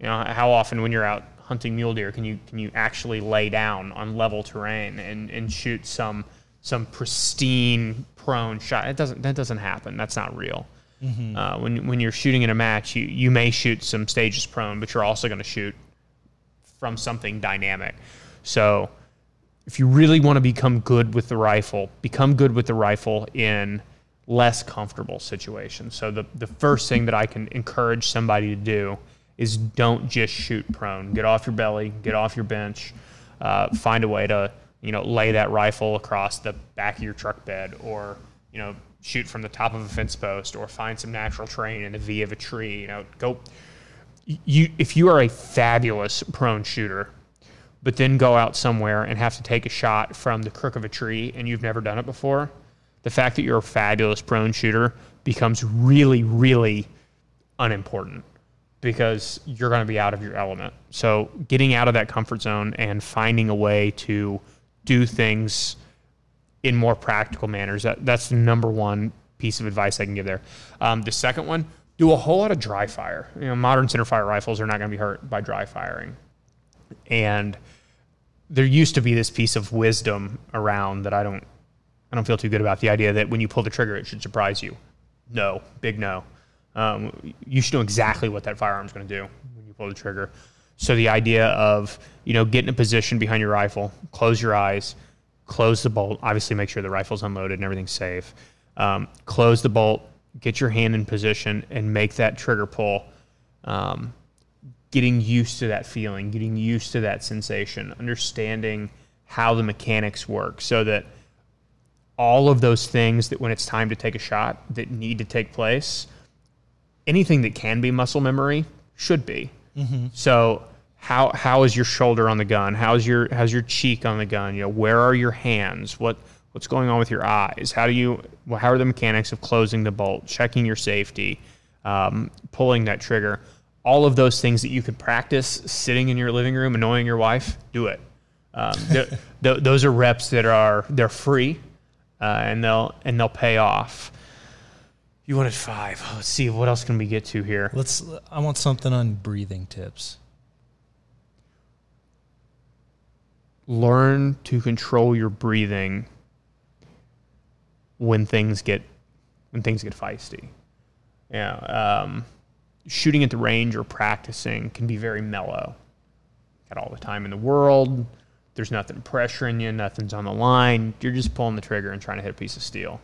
You know, how often when you're out hunting mule deer can you can you actually lay down on level terrain and, and shoot some some pristine prone shot? It doesn't that doesn't happen. That's not real. Mm-hmm. Uh, when when you're shooting in a match, you you may shoot some stages prone, but you're also going to shoot from something dynamic. So if you really want to become good with the rifle, become good with the rifle in less comfortable situations. So the, the first thing that I can encourage somebody to do is don't just shoot prone. Get off your belly, get off your bench, uh, find a way to you know lay that rifle across the back of your truck bed, or you know shoot from the top of a fence post, or find some natural terrain in the V of a tree. You know, go. You if you are a fabulous prone shooter, but then go out somewhere and have to take a shot from the crook of a tree and you've never done it before, the fact that you're a fabulous prone shooter becomes really, really unimportant because you're going to be out of your element. So, getting out of that comfort zone and finding a way to do things in more practical manners, that, that's the number one piece of advice I can give there. Um, the second one, do a whole lot of dry fire. You know, modern centerfire rifles are not going to be hurt by dry firing. And there used to be this piece of wisdom around that I don't I don't feel too good about the idea that when you pull the trigger it should surprise you. No, big no. Um, you should know exactly what that firearm's going to do when you pull the trigger. So the idea of you know get in a position behind your rifle, close your eyes, close the bolt. Obviously, make sure the rifle's unloaded and everything's safe. Um, close the bolt, get your hand in position, and make that trigger pull. Um, getting used to that feeling, getting used to that sensation, understanding how the mechanics work so that all of those things that when it's time to take a shot that need to take place, anything that can be muscle memory should be. Mm-hmm. So how how is your shoulder on the gun? How's your how's your cheek on the gun? You know, where are your hands? What what's going on with your eyes? How do you well, how are the mechanics of closing the bolt, checking your safety, um, pulling that trigger? all of those things that you could practice sitting in your living room annoying your wife, do it. Um, th- th- those are reps that are they're free, uh, and they'll and they'll pay off. You wanted five. Let's see what else can we get to here. Let's. I want something on breathing tips. Learn to control your breathing when things get when things get feisty. Yeah. Um, shooting at the range or practicing can be very mellow. Got all the time in the world. There's nothing pressuring you, nothing's on the line. You're just pulling the trigger and trying to hit a piece of steel.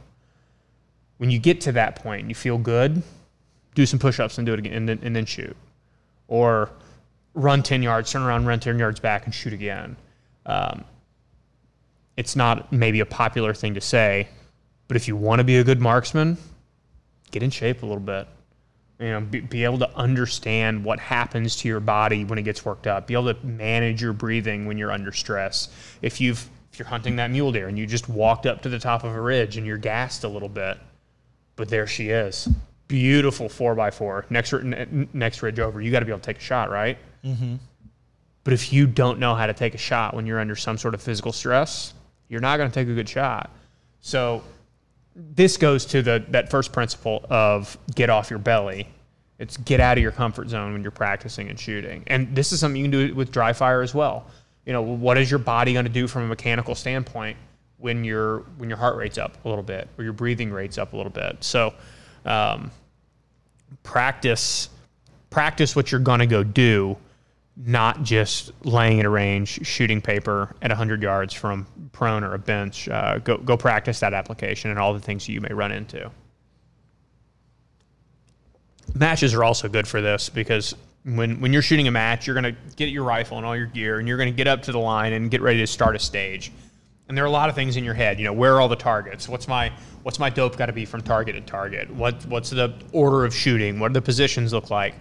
When you get to that point you feel good, do some push ups and do it again and then, and then shoot. Or run 10 yards, turn around, run 10 yards back and shoot again. Um, it's not maybe a popular thing to say, but if you want to be a good marksman, get in shape a little bit you know be, be, able to understand what happens to your body when it gets worked up be able to manage your breathing when you're under stress if you've if you're hunting that mule deer and you just walked up to the top of a ridge and you're gassed a little bit but there she is beautiful 4x4 next next ridge over you got to be able to take a shot right mm-hmm. but if you don't know how to take a shot when you're under some sort of physical stress you're not going to take a good shot so this goes to the that first principle of get off your belly. It's get out of your comfort zone when you're practicing and shooting. And this is something you can do with dry fire as well. You know, what is your body going to do from a mechanical standpoint when your when your heart rate's up a little bit or your breathing rate's up a little bit? So, um, practice practice what you're to go do not just laying at a range, shooting paper at 100 yards from prone or a bench. Uh, go, go practice that application and all the things you may run into. Matches are also good for this because when, when you're shooting a match, you're to get your rifle and all your gear, and you're to get up to the line and get ready to start a stage. And there are a lot of things in your head. You know, where are all the targets? What's my what's my dope got to be from target to target? What what's the order of shooting? What do the positions look like?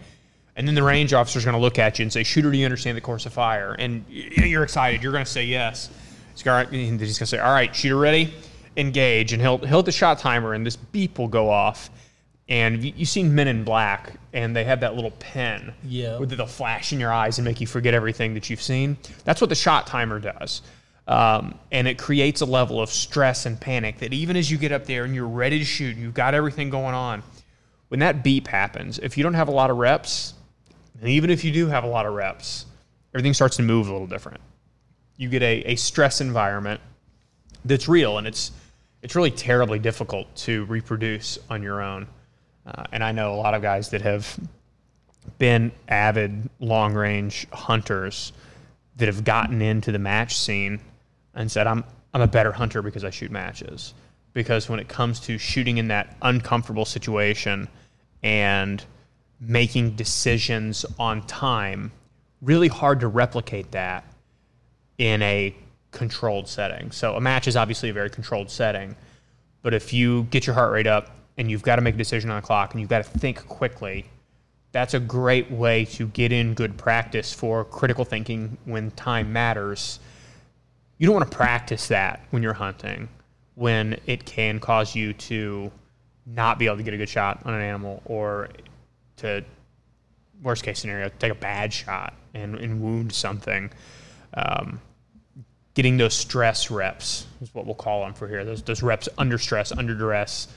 And then the range officer is going to look at you and say, "Shooter, do you understand the course of fire?" And you're excited. You're going to say yes. He's going to say, "All right, shooter, ready, engage." And he'll he'll hit the shot timer, and this beep will go off. And you, have seen Men in Black, and they have that little pen, yeah, with they'll flash in your eyes and make you forget everything that you've seen. That's what the shot timer does. Um, and it creates a level of stress and panic that even as you get up there and you're ready to shoot, you've got everything going on. When that beep happens, if you don't have a lot of reps, and even if you do have a lot of reps, everything starts to move a little different. You get a, a stress environment that's real, and it's it's really terribly difficult to reproduce on your own. Uh, and I know a lot of guys that have been avid long range hunters that have gotten into the match scene and said, I'm, I'm a better hunter because I shoot matches. Because when it comes to shooting in that uncomfortable situation and making decisions on time, really hard to replicate that in a controlled setting. So a match is obviously a very controlled setting, but if you get your heart rate up and you've got to make a decision on the clock and you've got to think quickly, that's a great way to get in good practice for critical thinking when time matters. You don't want to practice that when you're hunting, when it can cause you to not be able to get a good shot on an animal or to worst case scenario take a bad shot and, and wound something. Um, getting those stress reps is what we'll call them for here. Those those reps under stress, under duress,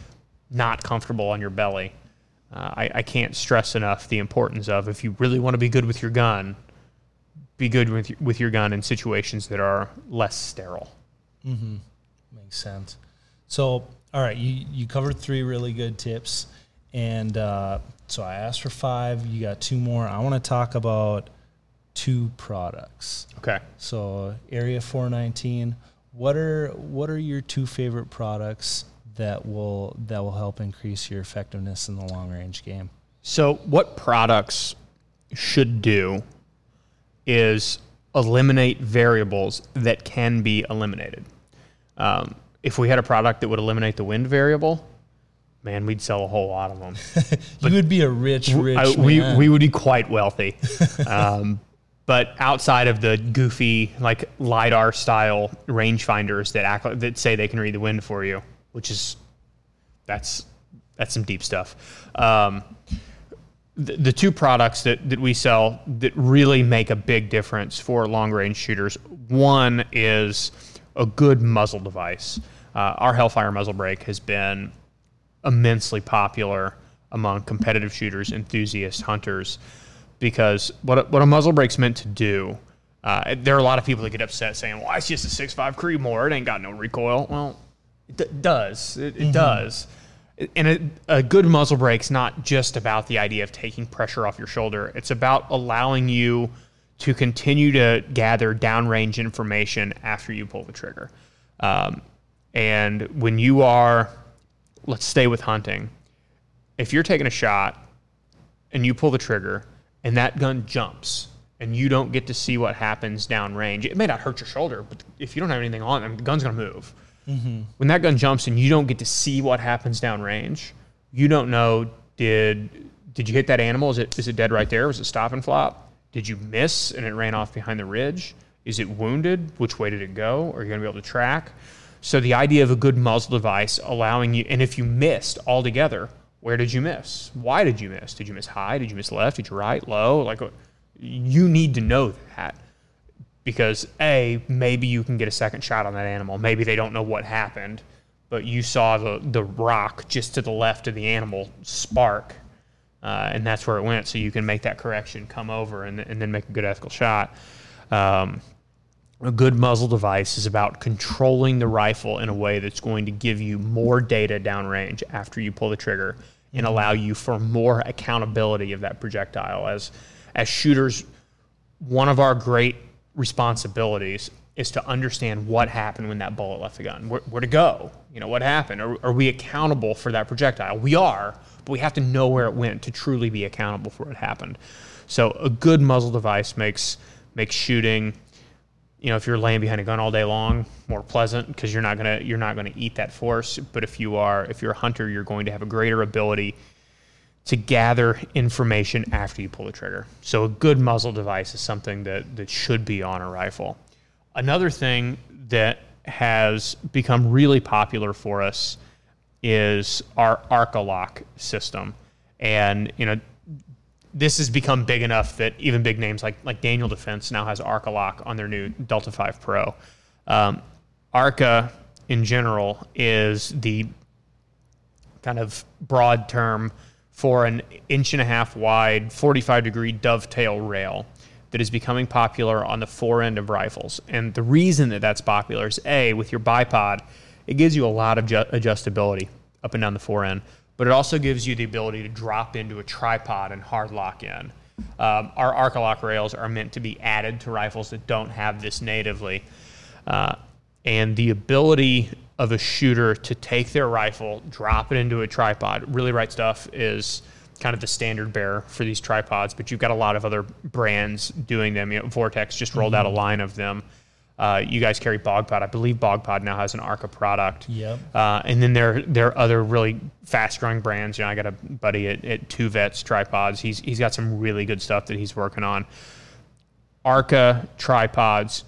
not comfortable on your belly. Uh, I, I can't stress enough the importance of if you really want to be good with your gun, be good with your, with your gun in situations that are less sterile. Mm-hmm. Makes sense. So, all right, you you covered three really good tips, and uh, so I asked for five. You got two more. I want to talk about two products. Okay. So Area 419. What are what are your two favorite products that will that will help increase your effectiveness in the long range game? So what products should do is eliminate variables that can be eliminated. Um, if we had a product that would eliminate the wind variable, man, we'd sell a whole lot of them. you would be a rich, rich. I, we we would be quite wealthy. um, but outside of the goofy like lidar style rangefinders that act that say they can read the wind for you, which is that's that's some deep stuff. Um, the, the two products that, that we sell that really make a big difference for long range shooters. One is a good muzzle device. Uh, our Hellfire muzzle brake has been immensely popular among competitive shooters, enthusiast hunters, because what a, what a muzzle brake's meant to do. Uh, there are a lot of people that get upset saying, "Well, it's just a 6.5 Creedmoor. It ain't got no recoil." Well, it d- does. It, it mm-hmm. does. And a, a good muzzle brake's not just about the idea of taking pressure off your shoulder. It's about allowing you to continue to gather downrange information after you pull the trigger. Um, and when you are let's stay with hunting. If you're taking a shot and you pull the trigger and that gun jumps and you don't get to see what happens downrange, it may not hurt your shoulder, but if you don't have anything on, the gun's going to move. Mm-hmm. When that gun jumps and you don't get to see what happens downrange, you don't know did did you hit that animal? Is it is it dead right there? Was it stop and flop? Did you miss and it ran off behind the ridge? Is it wounded? Which way did it go? Are you going to be able to track? So the idea of a good muzzle device allowing you, and if you missed altogether, where did you miss? Why did you miss? Did you miss high? Did you miss left? Did you right? Low? Like, you need to know that because a maybe you can get a second shot on that animal. Maybe they don't know what happened, but you saw the the rock just to the left of the animal spark, uh, and that's where it went. So you can make that correction, come over, and, and then make a good ethical shot. Um, a good muzzle device is about controlling the rifle in a way that's going to give you more data downrange after you pull the trigger and mm-hmm. allow you for more accountability of that projectile as as shooters one of our great responsibilities is to understand what happened when that bullet left the gun. Where, where to go? You know, what happened? Are, are, we accountable for that projectile? We are, but we have to know where it went to truly be accountable for what happened. So a good muzzle device makes makes shooting, you know, if you're laying behind a gun all day long, more pleasant because you're not gonna you're not gonna eat that force. But if you are if you're a hunter, you're going to have a greater ability to gather information after you pull the trigger. So a good muzzle device is something that, that should be on a rifle. Another thing that has become really popular for us is our Arca-Lock system. And, you know, this has become big enough that even big names like, like Daniel Defense now has Arca-Lock on their new Delta 5 Pro. Um, Arca, in general, is the kind of broad term for an inch and a half wide, 45 degree dovetail rail that is becoming popular on the fore end of rifles. And the reason that that's popular is A, with your bipod, it gives you a lot of ju- adjustability up and down the fore end, but it also gives you the ability to drop into a tripod and hard lock in. Um, our Arca-Lock rails are meant to be added to rifles that don't have this natively. Uh, and the ability of a shooter to take their rifle, drop it into a tripod. Really Right Stuff is kind of the standard bearer for these tripods, but you've got a lot of other brands doing them. You know, Vortex just rolled mm-hmm. out a mm-hmm. line of them. Uh, you guys carry BogPod. I believe BogPod now has an Arca product. Yep. Uh, and then there there are other really fast growing brands. You know, I got a buddy at, at Two Vets Tripods. He's he's got some really good stuff that he's working on. Arca tripods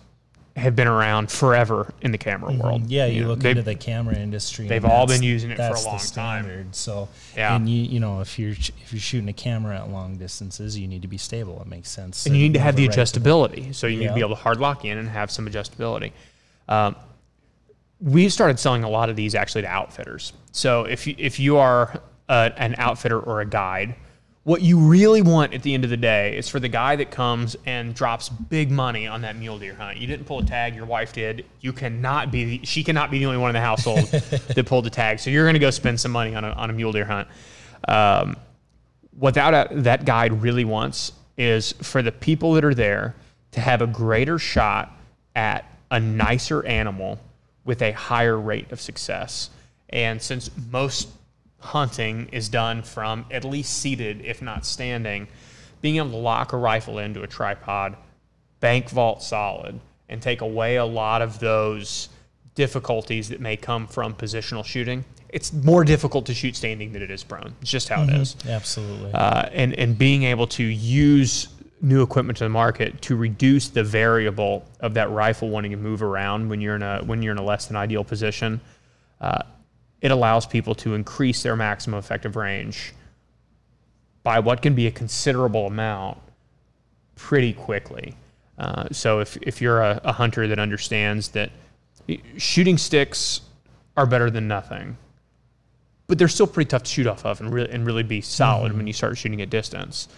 have been around forever in the camera mm-hmm. world. Yeah, you, you look into the camera industry. They've all been using it for a long time. So, yeah. and you you know if you're if you're shooting a camera at long distances, you need to be stable. It makes sense. And you need to have the adjustability. So you yeah. need to be able to hard lock in and have some adjustability. Um, we started selling a lot of these actually to outfitters. So if you, if you are a, an outfitter or a guide what you really want at the end of the day is for the guy that comes and drops big money on that mule deer hunt. You didn't pull a tag, your wife did. You cannot be, the, she cannot be the only one in the household that pulled the tag. So you're going to go spend some money on a, on a mule deer hunt. Um, what that, that guide really wants is for the people that are there to have a greater shot at a nicer animal with a higher rate of success. And since most hunting is done from at least seated, if not standing, being able to lock a rifle into a tripod, bank vault solid, and take away a lot of those difficulties that may come from positional shooting. It's more difficult to shoot standing than it is prone. It's just how mm-hmm. it is. Absolutely. Uh, and and being able to use new equipment to the market to reduce the variable of that rifle wanting to move around when you're in a when you're in a less than ideal position. Uh, it allows people to increase their maximum effective range by what can be a considerable amount pretty quickly. Uh, so if, if you're a, a, hunter that understands that shooting sticks are better than nothing, but they're still pretty tough to shoot off of and, re- and really be solid mm-hmm. when you start shooting at distance.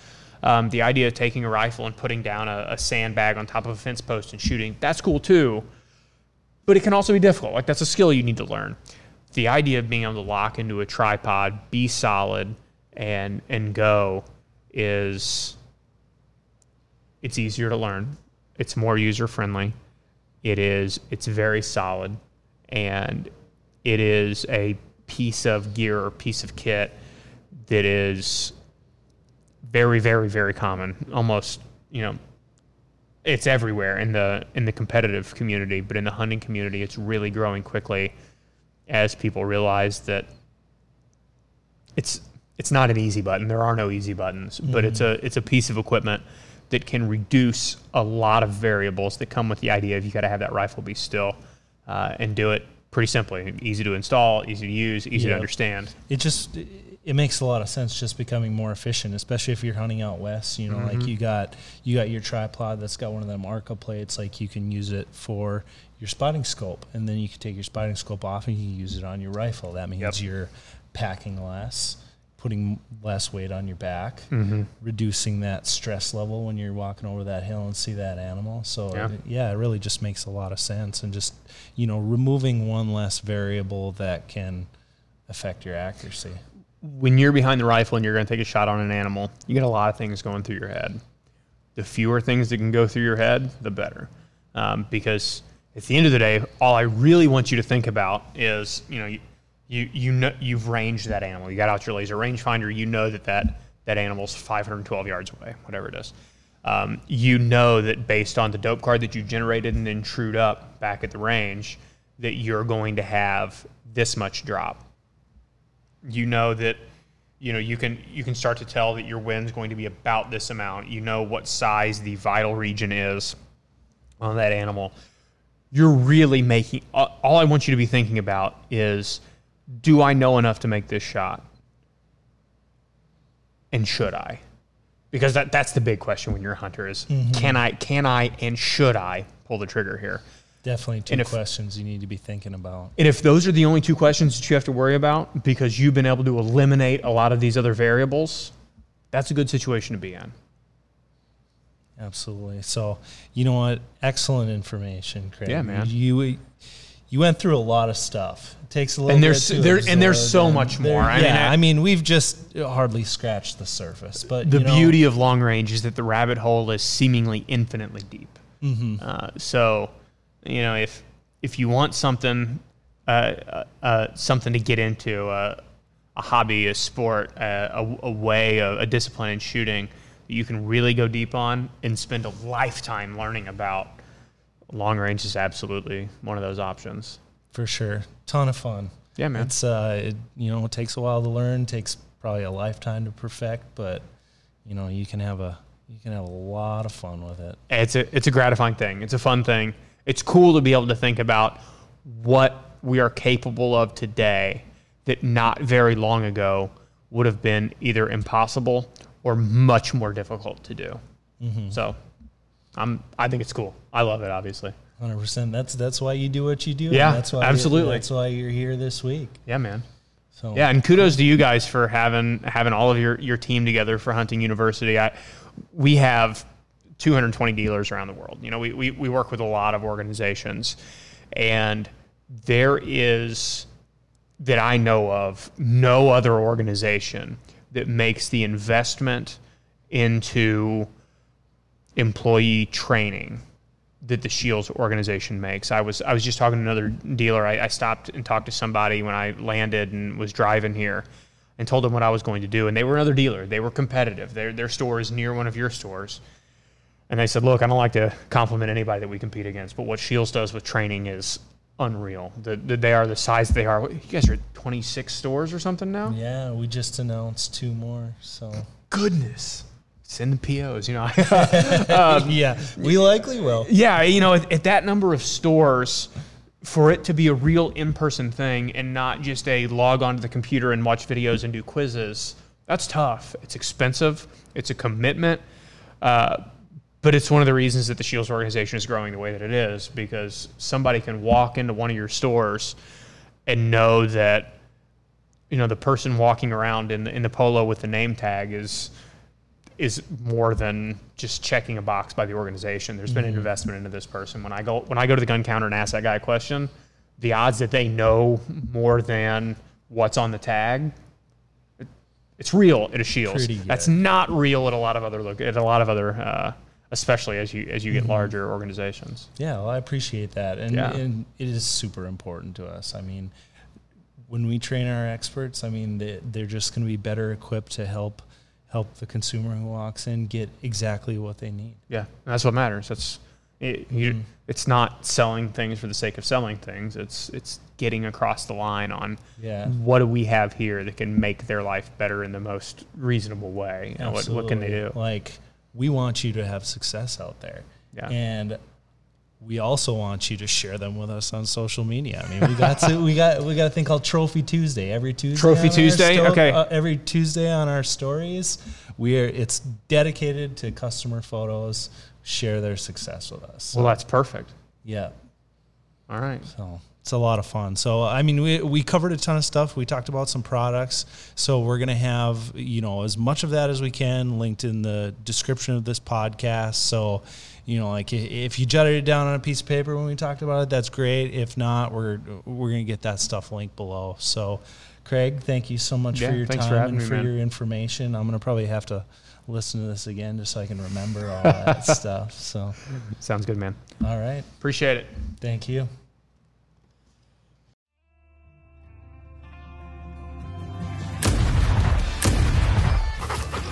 Um, the idea of taking a rifle and putting down a, a sandbag on top of a fence post and shooting, that's cool too, but it can also be difficult. Like that's a skill you need to learn the idea of being able to lock into a tripod, be solid, and and go is it's easier to learn. It's more user friendly. It is it's very solid, and it is a piece of gear or piece of kit that is very very very common. Almost you know it's everywhere in the in the competitive community, but in the hunting community, it's really growing quickly as people realize that it's it's not an easy button. There are no easy buttons, mm-hmm. but it's a it's a piece of equipment that can reduce a lot of variables that come with the idea of you got to have that rifle be still uh, and do it pretty simply, easy to install, easy to use, easy yep. to understand. It just it makes a lot of sense just becoming more efficient, especially if you're hunting out west. You know, mm-hmm. like you got you got your tripod that's got one of them Arca plates, like you can use it for your spotting scope, and then you can take your spotting scope off and you can use it on your rifle. That means yep. you're packing less, putting less weight on your back, mm-hmm. reducing that stress level when you're walking over that hill and see that animal. So yeah. It, yeah, it really just makes a lot of sense, and just you know removing one less variable that can affect your accuracy. When you're behind the rifle and you're going to take a shot on an animal, you get a lot of things going through your head the fewer things that can go through your head, the better. Um, because at the end of the day, all I really want you to think about is, you know, you, you, you know, you've ranged that animal. You got out your laser rangefinder. You know that that, that animal's 512 yards away, whatever it is. Um, you know that based on the dope card that you generated and then trued up back at the range, that you're going to have this much drop. You know that you know you can you can start to tell that your wind's going to be about this amount. You know what size the vital region is on that animal. You're really making all I want you to be thinking about is do I know enough to make this shot? And should I? Because that that's the big question when you're a hunter is mm-hmm. can I can I and should I pull the trigger here? Definitely two if, questions you need to be thinking about. And if those are the only two questions that you have to worry about because you've been able to eliminate a lot of these other variables, that's a good situation to be in. Absolutely. So, you know what? Excellent information, Craig. Yeah, man. You you went through a lot of stuff. It takes a little and there's there and there's so and much more. I yeah, mean, I, I, mean, we've just hardly scratched the surface. But the beauty know, of long range is that the rabbit hole is seemingly infinitely deep. Mm-hmm. Uh, so you know, if if you want something uh, uh, uh something to get into, uh, a hobby, a sport, uh, a, a, way, a, a discipline in shooting you can really go deep on and spend a lifetime learning about, long range is absolutely one of those options. For sure, ton of fun. Yeah, man. It's uh, it, you know, it takes a while to learn, takes probably a lifetime to perfect, but you know, you can have a you can have a lot of fun with it. It's a it's a gratifying thing. It's a fun thing it's cool to be able to think about what we are capable of today that not very long ago would have been either impossible or much more difficult to do. Mm-hmm. So, I'm I think it's cool. I love it. Obviously, hundred percent. That's that's why you do what you do. Yeah, that's why absolutely. that's why you're here this week. Yeah, man. So yeah, and kudos to you guys for having having all of your your team together for Hunting University. I we have 220 dealers around the world. You know, we, we, we work with a lot of organizations, and there is, that I know of, no other organization that makes the investment into employee training that the Scheels organization makes. I was I was just talking to another dealer. I, I, stopped and talked to somebody when I landed and was driving here, and told them what I was going to do. And they were another dealer. They were competitive. Their their store is near one of your stores, and they said, look, I don't like to compliment anybody that we compete against, but what Scheels does with training is unreal. The, the, they are the size they are. You guys are at 26 stores or something now? Yeah, we just announced two more. So goodness. Send the POs, you know. um, yeah, we likely will. Yeah, you know, at, at that number of stores, for it to be a real in-person thing and not just a log onto the computer and watch videos and do quizzes, that's tough. It's expensive. It's a commitment. Uh, but it's one of the reasons that the Scheels organization is growing the way that it is because somebody can walk into one of your stores and know that you know the person walking around in the, in the polo with the name tag is is more than just checking a box by the organization. There's been an mm-hmm. investment into this person. When I go when I go to the gun counter and ask that guy a question, the odds that they know more than what's on the tag it, it's real at a Scheels. That's not real at a lot of other look at a lot of other uh, especially as you as you get mm-hmm. larger organizations. Yeah, well, I appreciate that, and, yeah. and it is super important to us. I mean, when we train our experts, I mean they, they're just going to be better equipped to help help the consumer who walks in get exactly what they need. Yeah, that's what matters. That's it, you, mm-hmm. it's not selling things for the sake of selling things. It's it's getting across the line on yeah. what do we have here that can make their life better in the most reasonable way. You know, what, what can they do? Like we want you to have success out there. Yeah. And we also want you to share them with us on social media. I mean, we got to, we got we got a thing called Trophy Tuesday every Tuesday. Trophy Tuesday, sto- okay. Uh, every Tuesday on our stories, we are it's dedicated to customer photos. Share their success with us. So, well, that's perfect. Yeah. All right. So it's a lot of fun. So I mean, we we covered a ton of stuff. We talked about some products. So we're gonna have you know as much of that as we can linked in the description of this podcast. So you know, like if you jotted it down on a piece of paper when we talked about it, that's great. If not, we're we're gonna get that stuff linked below. So. Craig, thank you so much yeah, for your time for and me, for man. your information. I'm going to probably have to listen to this again just so I can remember all that stuff. So, sounds good, man. All right. Appreciate it. Thank you.